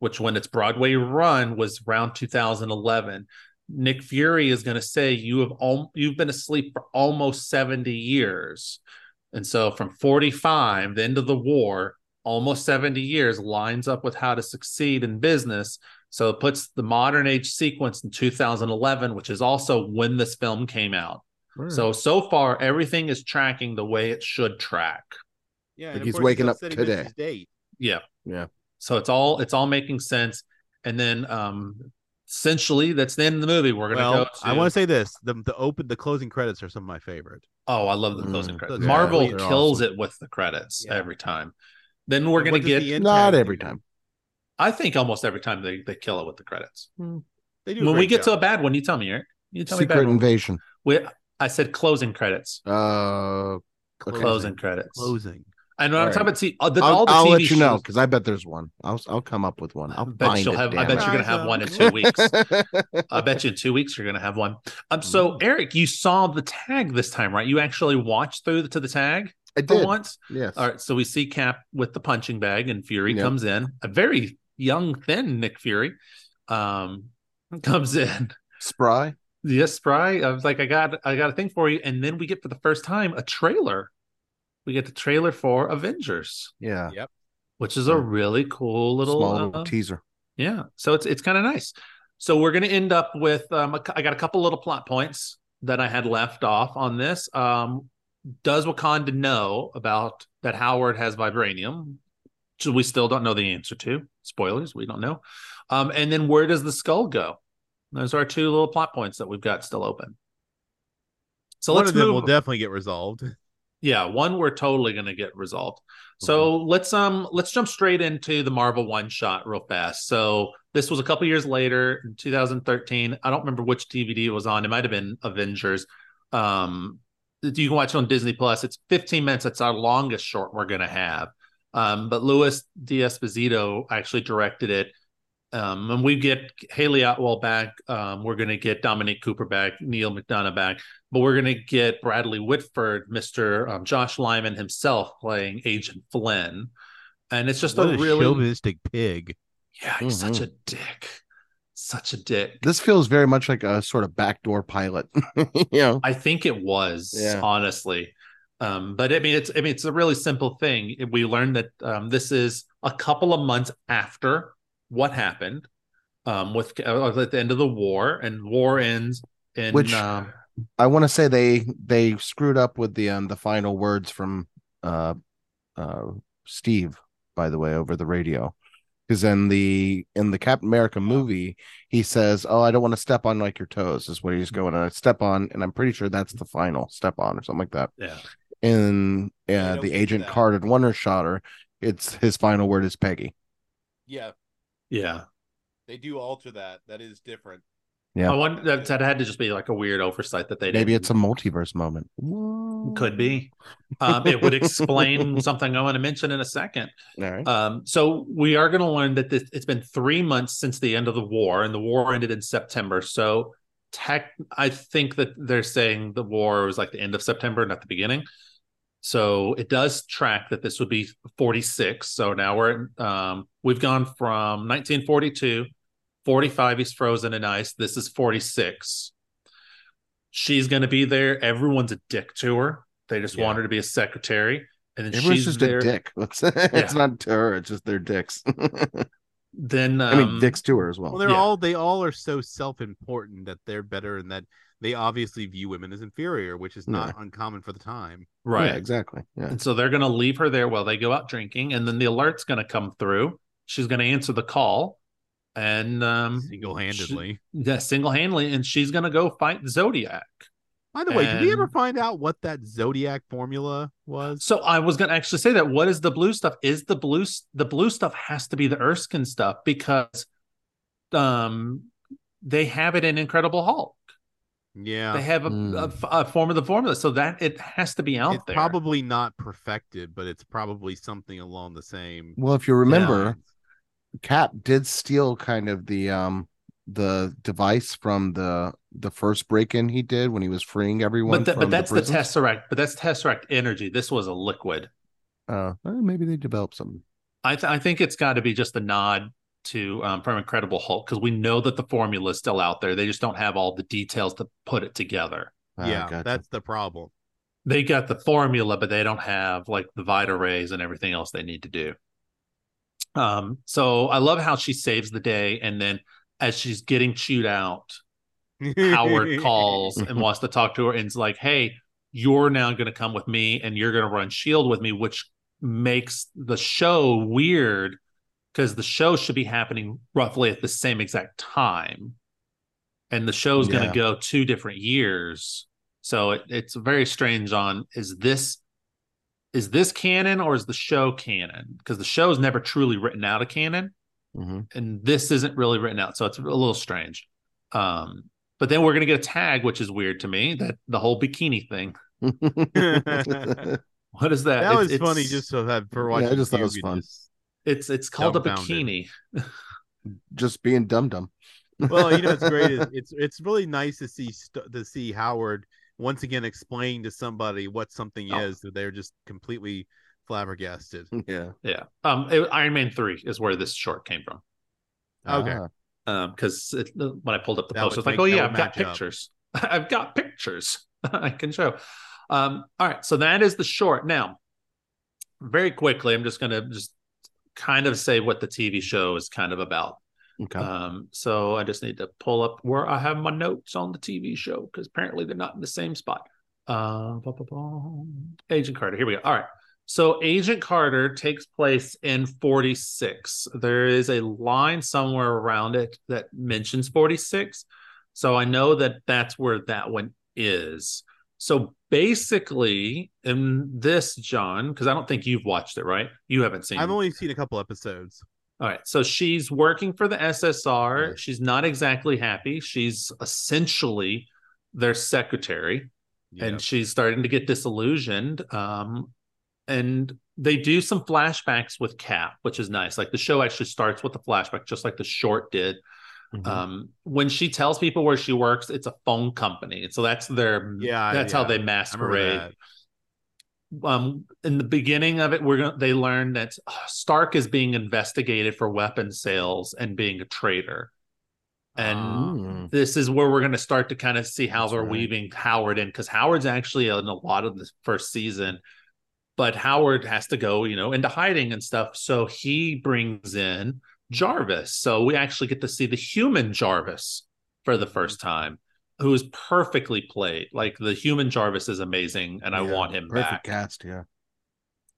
which when its Broadway run was around 2011. Nick Fury is going to say you have al- you've been asleep for almost 70 years. And so from 45, the end of the war, almost 70 years lines up with how to succeed in business. So it puts the modern age sequence in 2011, which is also when this film came out. So so far everything is tracking the way it should track. Yeah, Like he's waking up today. missed his Date. Yeah. Yeah. So it's all it's all making sense. And then um essentially that's the end of the movie. We're gonna Well, go to I want to say this: the the open, the closing credits are some of my favorite. Oh, I love the closing Mm. credits. Yeah, Marvel they're kills awesome. it with the credits Yeah. every time. Then we're gonna get the Not every time. I think almost every time they, they kill it with the credits. They do When we great get to a bad one, you tell me, Eric. You tell me a Secret. Invasion. We, I said closing credits. Uh, Closing. Closing credits. closing. And when I'm All talking right. about see, uh, the, I'll, all the I'll TV let you shows, know because I bet there's one. I'll I'll come up with one. I I'll bet find you'll it. have. I bet it. you're gonna have one in two weeks. I bet you in two weeks you're gonna have one. Um. So Eric, you saw the tag this time, right? You actually watched through to the tag I did. once. Yes. All right. So we see Cap with the punching bag, and Fury Yep. comes in. A very young, thin Nick Fury, um, comes in. Spry. Yes, Spry. I was like, I got, I got a thing for you, and then we get for the first time a trailer. We get the trailer for Avengers, Yeah. Yep. Which is a really cool little, Small little uh, teaser. yeah. So it's it's kind of nice. So we're going to end up with um, a cou- I got a couple little plot points that I had left off on this. Um, does Wakanda know about that Howard has vibranium? So we still don't know the answer to. Spoilers, we don't know. Um, and then where does the skull go? Those are two little plot points that we've got still open. So One let's of them move. will definitely get resolved. Yeah, one we're totally going to get resolved. So let's um let's jump straight into the Marvel one shot real fast. So this was a couple years later in 2013. I don't remember which DVD it was on. It might have been Avengers. Um you can watch it on Disney Plus. It's 15 minutes. It's our longest short we're going to have. Um but Louis D'Esposito actually directed it. Um, and we get Hayley Atwell back. Um, we're going to get Dominic Cooper back, Neal McDonough back, but we're going to get Bradley Whitford, Mr. Um, Josh Lyman himself playing Agent Flynn. And it's just What a a really, chauvinistic pig. yeah, he's such Mhm. a dick. Such a dick. This feels very much like a sort of backdoor pilot. you know. I think it was Yeah. honestly. Um, but I mean, it's I mean, it's a really simple thing. We learned that um, this is a couple of months after what happened um, with uh, at the end of the war, and war ends in Which um, I want to say they they screwed up with the um the final words from uh uh Steve by the way over the radio. Because in the in the Captain America movie he says oh I don't want to step on like your toes is what he's going to step on and I'm pretty sure that's the final step on or something like that. Yeah. in uh, the get to Agent that. Carter Wonder Shotter it's his final word is Peggy. Yeah, Yeah. they do alter that. That is different. Yeah. I wonder that, that had to just be like a weird oversight that they maybe didn't. it's a multiverse moment could be. Um, it would explain something I want to mention in a second. all right Um, so we are going to learn that this, it's been three months since the end of the war, and the war ended in September. So tech, I think that they're saying the war was like the end of September, not the beginning. So it does track that this would be 46. So now we're um, we've gone from 1942, 45. He's frozen in ice. This is 46. She's going to be there. Everyone's a dick to her. They just Yeah. want her to be a secretary, and then everyone's she's just there. a dick it's, it's not to her it's just their dicks Then um, I mean dicks to her as well Well, they're yeah. all they all are so self-important that they're better and that they obviously view women as inferior, which is not uncommon for the time. right? Yeah, exactly. Yeah. And so they're going to leave her there while they go out drinking, and then the alert's going to come through. She's going to answer the call, and um, Single-handedly. yeah, single handedly, and she's going to go fight Zodiac. By the way, did we ever find out what that zodiac formula was? So I was going to actually say that. What is the blue stuff? Is the blue the blue stuff has to be the Erskine stuff because um they have it in Incredible Hulk. Yeah, They have a, Hmm. a f- a form of the formula, so that it has to be out it's there. probably not perfected, but it's probably something along the same. Well, if you remember, lines. Cap did steal kind of the um the device from the the first break-in he did when he was freeing everyone. But, the, from but that's the, prisons? tesseract. But that's tesseract energy. This was a liquid. Uh, well, maybe they developed something. I th- I think it's got to be just a nod to um, from Incredible Hulk because we know that the formula is still out there. They just don't have all the details to put it together. Ah, yeah, gotcha. that's the problem. They got the formula, but they don't have like the Vita rays and everything else they need to do. Um, so I love how she saves the day, and then as she's getting chewed out, Howard calls and wants to talk to her and is like, "Hey, you're now going to come with me, and you're going to run Shield with me," which makes the show weird because the show should be happening roughly at the same exact time, and the show's going to go two different years. So it, it's very strange. On is this is this canon or is the show canon? Because the show is never truly written out of canon Mhm. and this isn't really written out, so it's a little strange. Um, but then we're gonna get a tag, which is weird to me. That the whole bikini thing. What is that? that It's- was funny just so that for Yeah, I just thought it was fun. just- It's it's called a bikini. Just being dumb dumb. well, you know, it's great. It's it's really nice to see to see Howard once again explain to somebody what something Oh. is that they're just completely flabbergasted. yeah. Yeah. Um, it- Iron Man three is where this short came from. Okay. Ah, Um, because when I pulled up the That post, it's like, oh yeah, I've got match up. pictures. I've got pictures I can show. Um, all right, so that is the short. Now, very quickly, I'm just gonna just kind of say what the TV show is kind of about. okay. Um, so I just need to pull up where I have my notes on the TV show because apparently they're not in the same spot. Uh. Agent Carter. Here we go. All right. So Agent Carter takes place in 46. There is a line somewhere around it that mentions 46. So I know that that's where that one is. So basically, in this, John, because I don't think you've watched it, right? You haven't seen I've only seen a couple episodes. all right. So she's working for the SSR. Right. She's not exactly happy. She's essentially their secretary Yeah. and she's starting to get disillusioned. Um, and they do some flashbacks with Cap, which is nice. Like the show actually starts with a flashback, just like the short did. Mhm. Um, when she tells people where she works, it's a phone company. So that's their, Yeah, that's how they masquerade um in the beginning of it we're to they learn that uh, stark is being investigated for weapon sales and being a traitor and Mm. this is where we're going to start to kind of see how That's they're right. weaving howard in because howard's actually in a lot of the first season but howard has to go you know into hiding and stuff so he brings in jarvis so we actually get to see the human jarvis for the first time who is perfectly played like the human jarvis is amazing and i want him Perfect back cast. Yeah.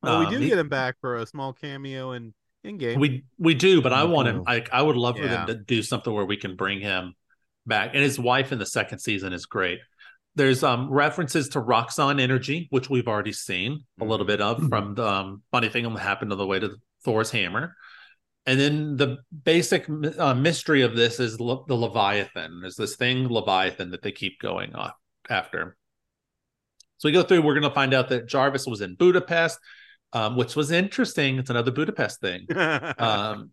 Well, we Um, do he- get him back for a small cameo in Endgame. We we do, but I want too. him. I I would love for Yeah. them to do something where we can bring him back. And his wife in the second season is great. There's um references to Roxxon Energy, which we've already seen a little bit of from the um, funny thing that happened on the way to Thor's hammer. And then the basic uh, mystery of this is Le- the Leviathan. There's this thing Leviathan that they keep going off after. So we go through. We're going to find out that Jarvis was in Budapest, um, which was interesting. It's another Budapest thing um,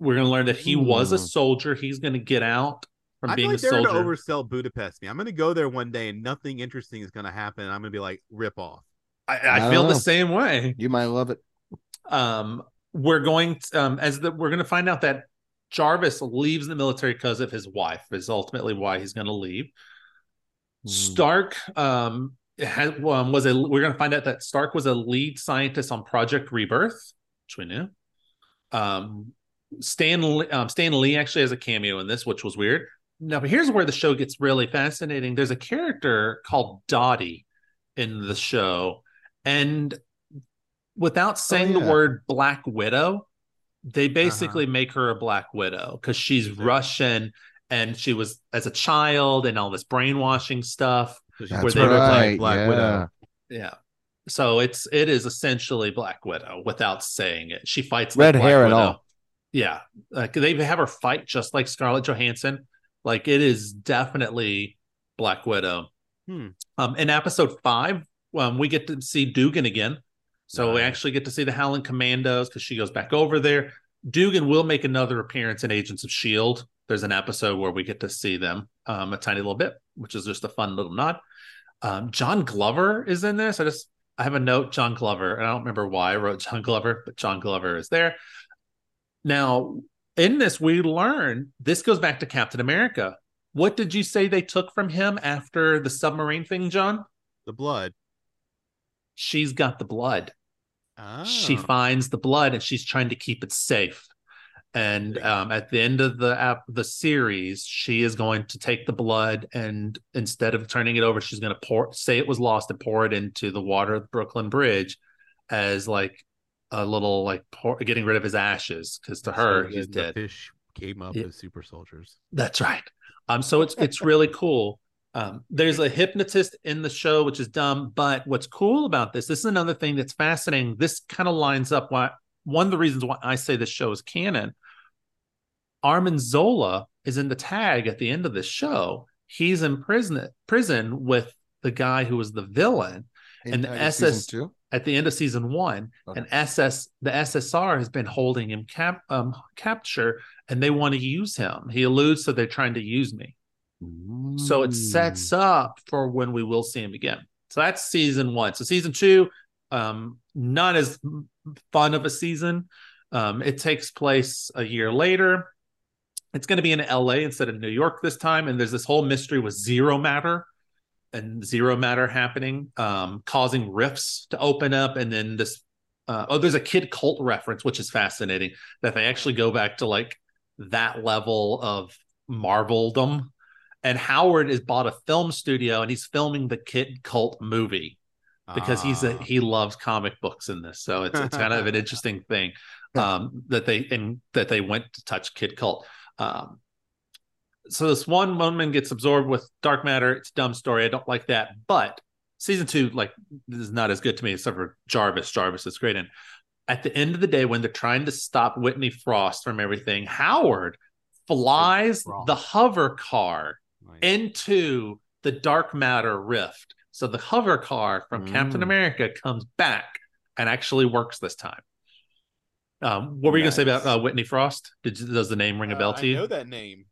we're going to learn that he was a Hmm. soldier. He's going to get out from I feel being like a they're soldier. gonna oversell Budapest. Me, I'm gonna go there one day and nothing interesting is gonna happen. and I'm gonna be like, rip off. I, I I don't feel the same way. You might love it. Um, we're going to, um, as the, we're going to find out that Jarvis leaves the military because of his wife. Is ultimately why he's going to leave. Hmm. Stark um, has, um, was a. We're going to find out that Stark was a lead scientist on Project Rebirth, which we knew. Um, Stan Lee- um, Stan Lee actually has a cameo in this, which was weird. Now, but here's where the show gets really fascinating. There's a character called Dottie in the show, and without saying yeah. the word Black Widow, they basically make her a Black Widow because she's Okay. Russian and she was as a child and all this brainwashing stuff. That's where they where were right. Black yeah. Widow. Yeah. So it's it is essentially Black Widow without saying it. She fights Red like hair and Widow. all. Yeah, like they have her fight just like Scarlett Johansson. Like it is definitely Black Widow. Hmm. Um, in episode five, um, we get to see Dugan again. So we actually get to see the Howling Commandos because she goes back over there. Dugan will make another appearance in Agents of Shield there's an episode where we get to see them um, a tiny little bit, which is just a fun little nod. Um, John Glover is in this. I just I have a note, John Glover, and I don't remember why I wrote John Glover, but John Glover is there. Now, in this, we learn this goes back to Captain America. What did you say they took from him after the submarine thing, John? The blood. She's got the blood. Oh. She finds the blood and she's trying to keep it safe. And um, at the end of the app, the series, she is going to take the blood and instead of turning it over, she's going to pour, say it was lost and pour it into the water of the Brooklyn Bridge as like a little like pour, getting rid of his ashes because to her So he's dead. Fish came up Yeah. as super soldiers. That's right. Um, so it's it's really cool. Um, there's a hypnotist in the show, which is dumb, but what's cool about this, this is another thing that's fascinating. This kind of lines up why one of the reasons why I say this show is canon. Arnim Zola is in the tag at the end of this show. He's in prison prison with the guy who was the villain And the SS at the end of season one. Okay. And SS the SSR has been holding him cap um capture and they want to use him. He alludes to they're trying to use me. So it sets up for when we will see him again. So that's season one. So season two, um, not as fun of a season. Um, it takes place a year later. It's going to be in LA instead of New York this time. And there's this whole mystery with zero matter and zero matter happening, um, causing rifts to open up. And then this, uh, oh, there's a Kid Colt reference, which is fascinating that they actually go back to like that level of Marveldom and Howard has bought a film studio and he's filming the Kid Colt movie because he's a Ah. he loves comic books in this. So it's it's kind of an interesting thing um, that they and that they went to touch Kid Colt. Um, so this one woman gets absorbed with dark matter. It's a dumb story. I don't like that. But season two, like, this is not as good to me except for Jarvis. Jarvis is great. And at the end of the day, when they're trying to stop Whitney Frost from everything, Howard flies the hover car Nice. into the dark matter rift. So the hover car from Captain Mm. America comes back and actually works this time. Um, what were you going to say about uh, Whitney Frost? Did does the name ring a bell Uh, to I you? know that name.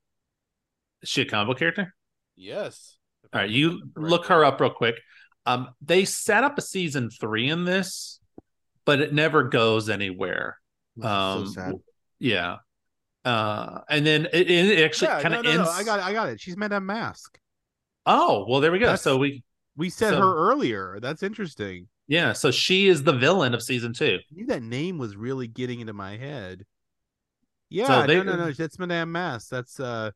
Is she a comic book character? Yes. If All I right, you look her up real quick. Um, they set up a season three in this, but it never goes anywhere. so Um, sad. Yeah. Uh, and then it, it actually Yeah, kind no, of no, ends. no, I got it. I got it. She's Madame Mask. Oh, well, there we go. That's- So we, We said So- her earlier. That's interesting. yeah, so she is the villain of season two. I knew that name was really getting into my head. Yeah, So they- no, no, no. That's Madame Mask. That's uh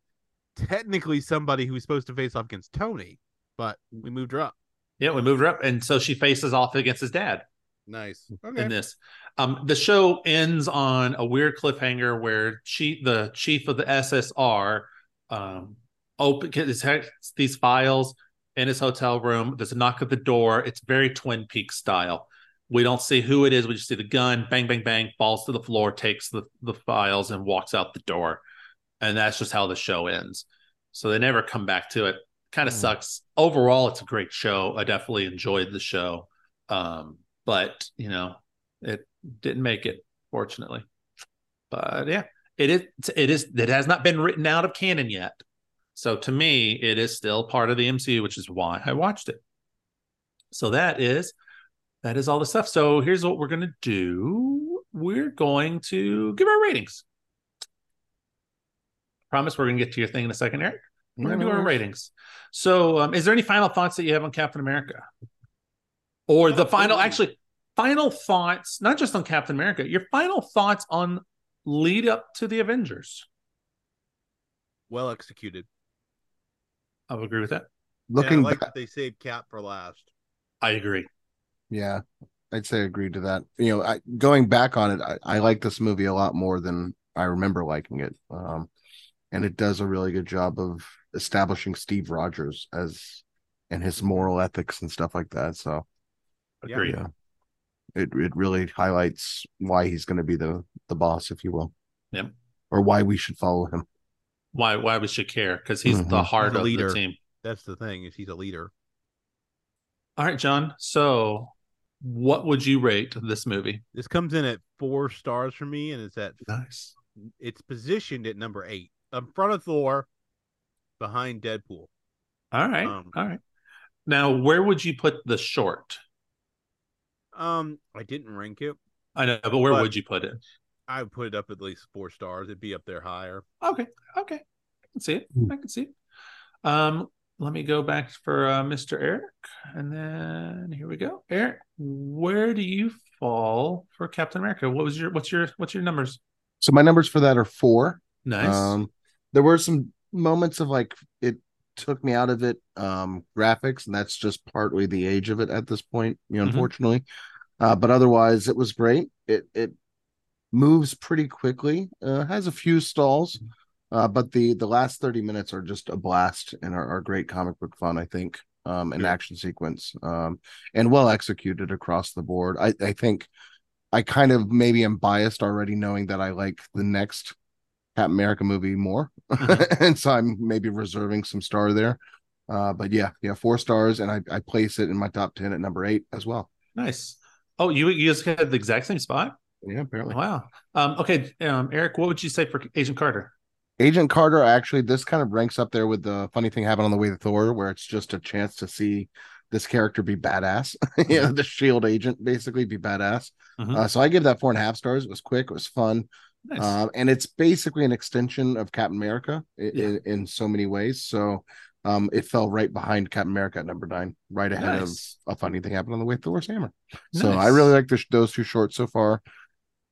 technically somebody who's supposed to face off against Tony, but we moved her up. Yeah, we moved her up, and so she faces off against his dad Nice. Okay. in this. Um, the show ends on a weird cliffhanger where she, the chief of the SSR, um, open his, these files in his hotel room. There's a knock at the door. It's very Twin Peaks style. We don't see who it is. We just see the gun, bang, bang, bang, falls to the floor, takes the, the files, and walks out the door. And that's just how the show ends. So they never come back to it. Kind of Hmm. sucks. Overall, it's a great show. I definitely enjoyed the show. Um, but you know, it didn't make it, fortunately. But yeah, it is it is it has not been written out of canon yet. So to me, it is still part of the MCU, which is why I watched it. So that is that is all the stuff. So here's what we're gonna do. We're going to give our ratings. Promise we're gonna get to your thing in a second, Eric. We're gonna do our ratings. So um, is there any final thoughts that you have on Captain America? Or the final actually final thoughts, not just on Captain America, your final thoughts on lead up to the Avengers. Well executed. I would agree with that. Looking and I like back, they saved Cap for last. I agree. yeah, I'd say I agree to that. You know, I, going back on it, I, I like this movie a lot more than I remember liking it. Um, and it does a really good job of establishing Steve Rogers as and his moral ethics and stuff like that. So Yeah. Agreed. yeah, it it really highlights why he's going to be the the boss, if you will. Yep. Or why we should follow him. Why why we should care because he's the Mhm. heart He's a of leader. the team. That's the thing is he's a leader. All right, John. So what would you rate this movie? This comes in at four stars for me, and it's at Nice. it's positioned at number eight. in front of Thor, behind Deadpool. All right. Um, All right. Now, where would you put the short? Um, I didn't rank it. I know, but where But- would you put it? I would put it up at least four stars. It'd be up there higher. Okay. Okay. I can see it. Hmm. I can see it. Um, let me go back for uh, Mr. Eric, and then here we go. Eric, where do you fall for Captain America? What was your what's your what's your numbers? So my numbers for that are four. Nice. Um, there were some moments of like it took me out of it. Um, graphics, and that's just partly the age of it at this point. You know, Mhm. unfortunately. Uh, but otherwise, it was great. It it moves pretty quickly. Uh, has a few stalls, uh, but the the last thirty minutes are just a blast and are, are great comic book fun. I think. Um, an action sequence. Um, and well executed across the board. I I think. I kind of maybe am biased already knowing that I like the next Captain America movie more. Mhm. and so I'm maybe reserving some star there. Uh, but yeah, yeah, four stars, and I, I place it in my top ten at number eight as well. nice. Oh, you you guys had the exact same spot. Yeah, apparently. Wow. Um, okay, um, Eric, what would you say for Agent Carter? Agent Carter actually this kind of ranks up there with the funny thing happened on the way to Thor, where it's just a chance to see this character be badass. yeah, the shield agent basically be badass. Mhm. Uh, so I give that four and a half stars. It was quick, it was fun. Nice. um, and it's basically an extension of Captain America in, Yeah. in, in so many ways. So um, it fell right behind Captain America at number nine, right ahead Nice. of a funny thing happened on the way to Thor's hammer. So I really like the, those two shorts so far.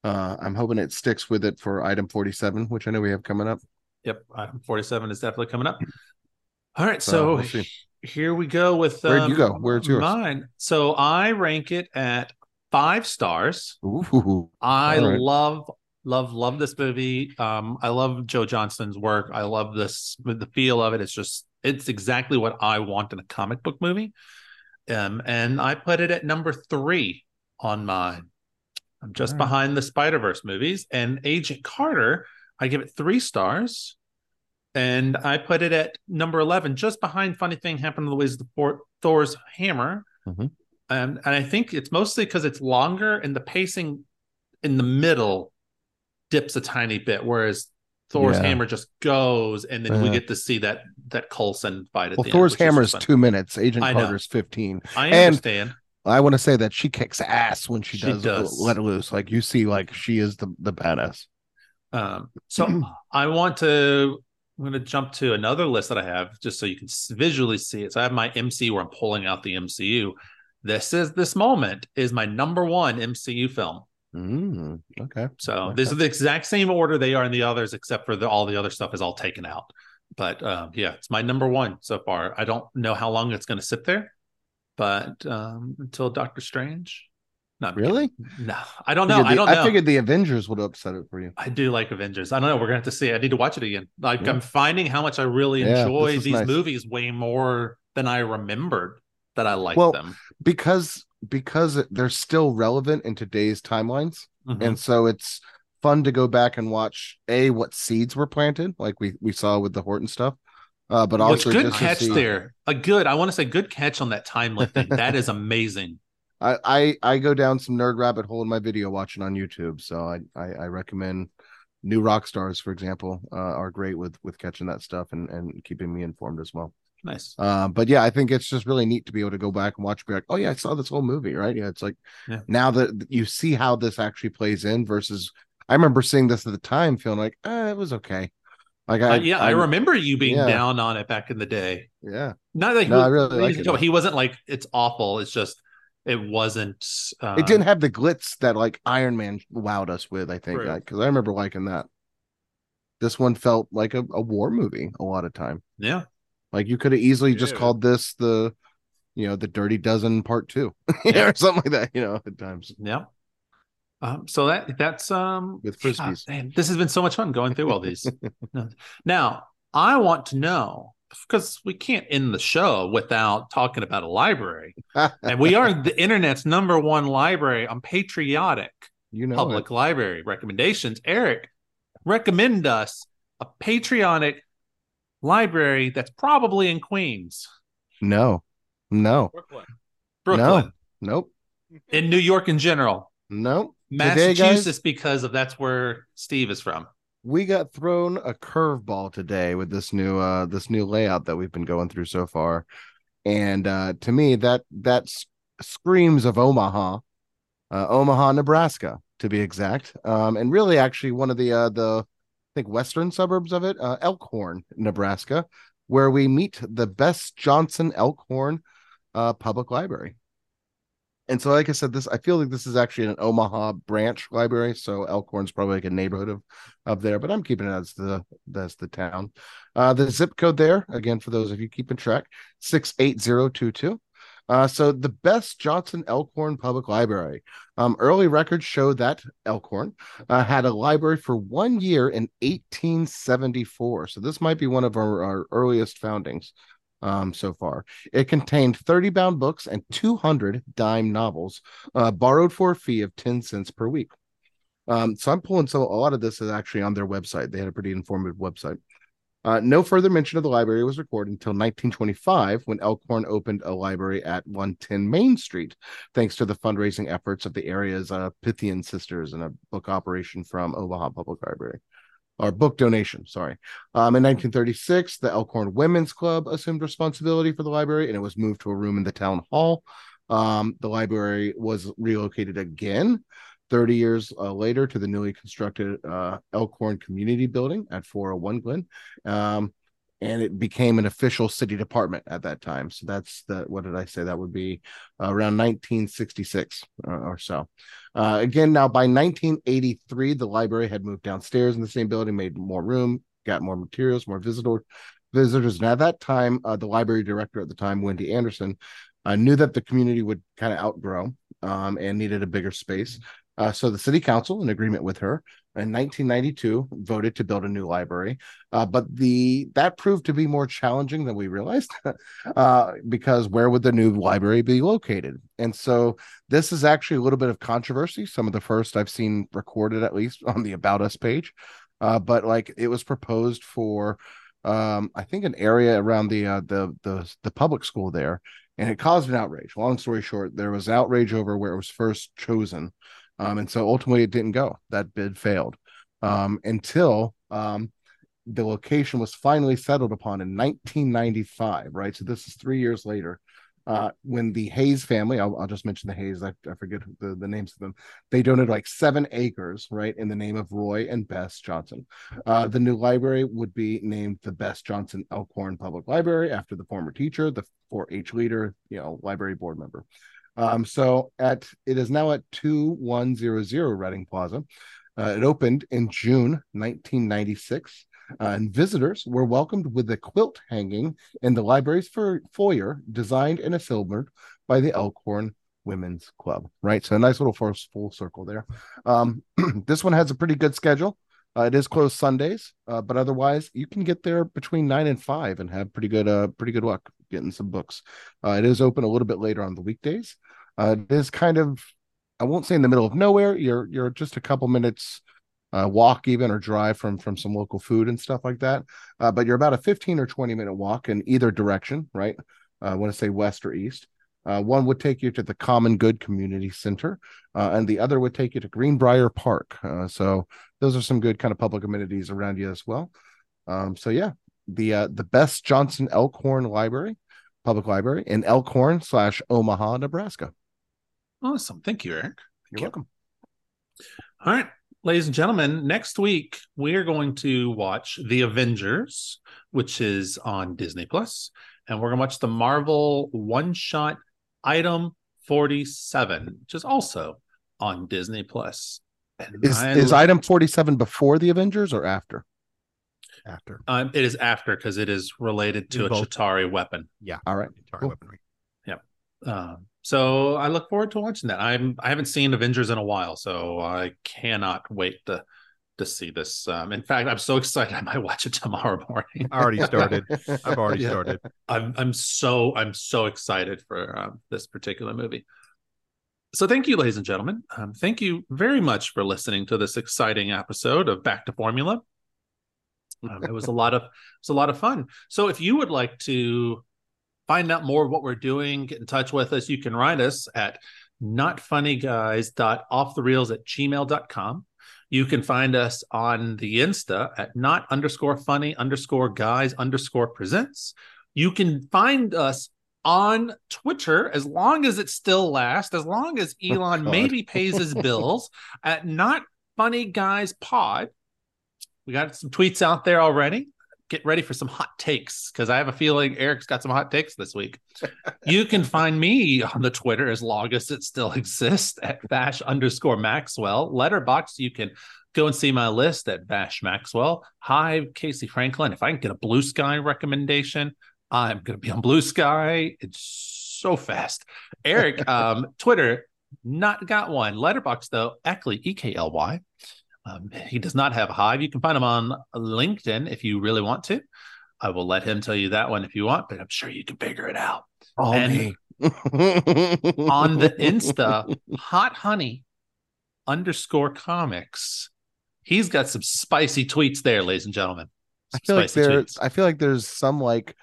Uh, I'm hoping it sticks with it for item 47, which I know we have coming up. Yep, item 47 is definitely coming up. All right, So, so, we'll here we go with Where'd um, you go? Where's yours? Mine. So I rank it at five stars. Ooh, I right. love, love, love this movie. Um, I love Joe Johnston's work. I love this the feel of it. It's just it's exactly what I want in a comic book movie. Um, and I put it at number three on mine. I'm just right. behind the Spider Verse movies and Agent Carter. I give it three stars, and I put it at number eleven, just behind Funny Thing Happened in the Ways of the Thor- Thor's Hammer. Mhm. Um, and I think it's mostly because it's longer and the pacing in the middle dips a tiny bit, whereas Thor's Yeah. Hammer just goes, and then we get to see that that Coulson fight at well, the Thor's end. hammer is two minutes. Agent. Carter's 15. I and- understand. I want to say that she kicks ass when she, She does, does. let it loose. Like you see, like she is the the badass. Um, so I want to. I'm going to jump to another list that I have just so you can visually see it. So I have my MC where I'm pulling out the MCU. This is this moment is my number one MCU film. Mm, okay. So this is the exact same order they are in the others, except for the, all the other stuff is all taken out. But um, yeah, it's my number one so far. I don't know how long it's going to sit there, but um, until Doctor Strange. Not Really? No, I don't know. I the- don't I figured the Avengers would upset it for you. I do like Avengers. I don't know. We're gonna have to see. I need to watch it again. Like Yeah. I'm finding how much I really Yeah, enjoy these nice. movies way more than I remembered that I like Well, them. because because they're still relevant in today's timelines Mhm. and so it's fun to go back and watch a what seeds were planted like we we saw with the horton stuff uh but also good just catch see- there. A good. I want to say good catch on that timeline thing. That is amazing. I, I i go down some nerd rabbit hole in my video watching on youtube so i i, I recommend New Rockstars for example uh, are great with with catching that stuff and and keeping me informed as well Nice. Uh, but yeah, I think it's just really neat to be able to go back and watch. Be like, oh yeah, I saw this whole movie, right? Yeah, it's like Yeah. now that you see how this actually plays in versus. I remember seeing this at the time, feeling like, eh, it was okay. Like I, Uh, yeah, I, remember you being yeah. down on it back in the day. Yeah, Not like No, he, I really like it. he wasn't like it's awful. It's just it wasn't. Uh, it didn't have the glitz that like Iron Man wowed us with. I think because I remember liking that. This one felt like a, a war movie a lot of time. Yeah. Like you could have easily just called this the, you know, the Dirty Dozen Part Two, Yeah. or something like that. You know, at times Yeah. Um, so that that's um with God, frisbees. man, this has been so much fun going through all these. Now, I want to know because we can't end the show without talking about a library, and we are the internet's number one library on patriotic you know, public library recommendations. Eric, recommend us a patriotic library that's probably in Queens, it. no, no, Brooklyn. Brooklyn, nope, in New York in general, nope. Today, guys- Massachusetts because of that's where Steve is from. we got thrown a curveball today with this new uh this new layout that we've been going through so far. And uh to me that that screams of omaha uh, omaha nebraska to be exact. Um and really actually one of the uh the i think western suburbs of it uh elkhorn nebraska where we meet the Bess Johnson elkhorn uh public library and so like i said this i feel like this is actually an omaha branch library so elkhorn's probably like a neighborhood of of there but i'm keeping it as the as the town uh the zip code there again for those of you keeping track 68022 uh, so the Bess Johnson Elkhorn Public Library. Um, early records show that Elkhorn uh, had a library for one year in 1874. So this might be one of our, our earliest foundings um, so far. It contained 30 bound books and 200 dime novels, uh, borrowed for a fee of 10 cents per week. Um, so I'm pulling so a lot of this is actually on their website. They had a pretty informative website. Uh, no further mention of the library was recorded until 1925 when Elkhorn opened a library at 110 Main Street, thanks to the fundraising efforts of the area's uh, Pythian Sisters and a book operation from Omaha Public Library or book donation. Sorry. Um, in 1936, the Elkhorn Women's Club assumed responsibility for the library, and it was moved to a room in the town hall. Um, the library was relocated again 30 years uh, later to the newly constructed uh, Elkhorn Community Building at 401 Glen. Um, and it became an official city department at that time. So that's the what did I say? That would be uh, around 1966 uh, or so. Uh, again, now by 1983, the library had moved downstairs in the same building, made more room, got more materials, more visitor visitors. And at that time, uh, the library director at the time, Wendy Anderson, uh, knew that the community would kind of outgrow um, and needed a bigger space. Uh, so the city council, in agreement with her, in 1992 voted to build a new library, uh, but the that proved to be more challenging than we realized, uh, because where would the new library be located? And so this is actually a little bit of controversy. Some of the first I've seen recorded, at least on the About Us page, uh, but like it was proposed for, um, I think an area around the uh, the the the public school there, and it caused an outrage. Long story short, there was outrage over where it was first chosen um, and so ultimately it didn't go. That bid failed um, until um, the location was finally settled upon in 1995, right? So this is three years later. Uh, when the Hayes family, I'll, I'll just mention the Hayes, I, I forget the, the names of them, they donated like seven acres, right, in the name of Roy and Bess Johnson. Uh, the new library would be named the Bess Johnson Elkhorn Public Library after the former teacher, the 4-H leader, you know, library board member. Um, so at it is now at 2100 Reading Plaza. Uh, it opened in June 1996. Uh, and visitors were welcomed with a quilt hanging in the library's foyer, designed and assembled by the Elkhorn Women's Club. Right, so a nice little full, full circle there. Um, this one has a pretty good schedule. Uh, it is closed Sundays, uh, but otherwise you can get there between nine and five and have pretty good, uh, pretty good luck getting some books. Uh, it is open a little bit later on the weekdays. Uh, it is kind of, I won't say in the middle of nowhere. You're you're just a couple minutes uh, walk even or drive from from some local food and stuff like that. Uh, but you're about a 15 or 20 minute walk in either direction, right? Uh, I want to say west or east. Uh, one would take you to the Common Good Community Center, uh, and the other would take you to Greenbrier Park. So those are some good kind of public amenities around you as well. Um, so yeah, the the Bess Johnson Elkhorn Library, Public Library in Elkhorn slash Omaha, Nebraska. Awesome. Thank you, Eric. Thank You're you. welcome. All right, ladies and gentlemen, next week we are going to watch The Avengers, which is on Disney Plus, and we're going to watch the Marvel one shot item 47, which is also on Disney Plus. And Is I is lo- item 47 before the Avengers or after? After. um, it is after because it is related to In a both. Chitauri weapon. Yeah. All right. Entire Cool. weaponry. Um, so I look forward to watching that. I'm I haven't seen Avengers in a while, so I cannot wait to to see this. Um, in fact, I'm so excited I might watch it tomorrow morning. I already started. I've already Yeah. started. I'm I'm so I'm so excited for um, this particular movie. So thank you, ladies and gentlemen. Um, thank you very much for listening to this exciting episode of Back to Formula. Um, it was a lot of it was a lot of fun. So if you would like to find out more of what we're doing, get in touch with us, you can write us at notfunnyguys.offthereels at gmail.com. You can find us on the Insta at not underscore funny underscore guys underscore presents. You can find us on Twitter as long as it still lasts, as long as oh, Elon God. maybe pays his bills at not funny guys pod. We got some tweets out there already. Get ready for some hot takes because I have a feeling Eric's got some hot takes this week. you can find me on the Twitter as long as it still exists at Vash underscore Maxwell. Letterbox, you can go and see my list at Vash Maxwell. Hive, Casey Franklin. If I can get a blue sky recommendation, I'm going to be on Blue Sky. It's so fast. Eric, um, Twitter, not got one. Letterbox, though, Eckley, E K L Y. Um, he does not have a hive. You can find him on LinkedIn if you really want to. I will let him tell you that one if you want, but I'm sure you can figure it out. Oh, And- me. On the Insta, hot honey underscore comics. He's got some spicy tweets there, ladies and gentlemen. I Some feel like spicy there. tweets. I feel like there's some like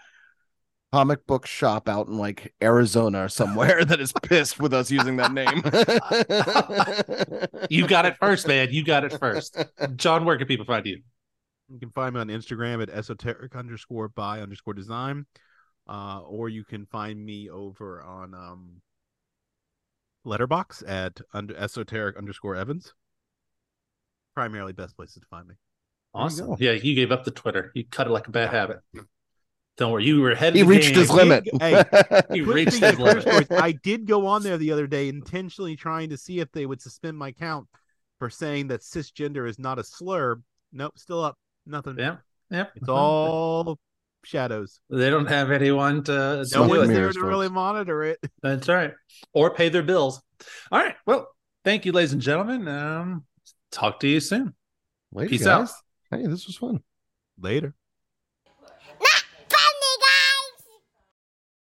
comic book shop out in like Arizona or somewhere that is pissed with us using that name. You got it first, man. You got it first. Jon, where can people find you? You can find me on Instagram at esoteric underscore by underscore design. Uh, or you can find me over on um letterbox at under esoteric underscore Evans. Primarily best places to find me. Awesome. go. Yeah, you gave up the Twitter. You cut it like a bad habit. Don't worry, you were ahead. of he the reached game. his limit. Hey, He reached his limit. stories, I did go on there the other day intentionally trying to see if they would suspend my account for saying that cisgender is not a slur. Nope, still up. Nothing. Yeah, yeah. It's all shadows. They don't have anyone to. No Smoke one's there mirrors, to really monitor it. That's right. Or pay their bills. All right. Well, thank you, ladies and gentlemen. Um, talk to you soon. Later, Peace guys. out. Hey, this was fun. Later.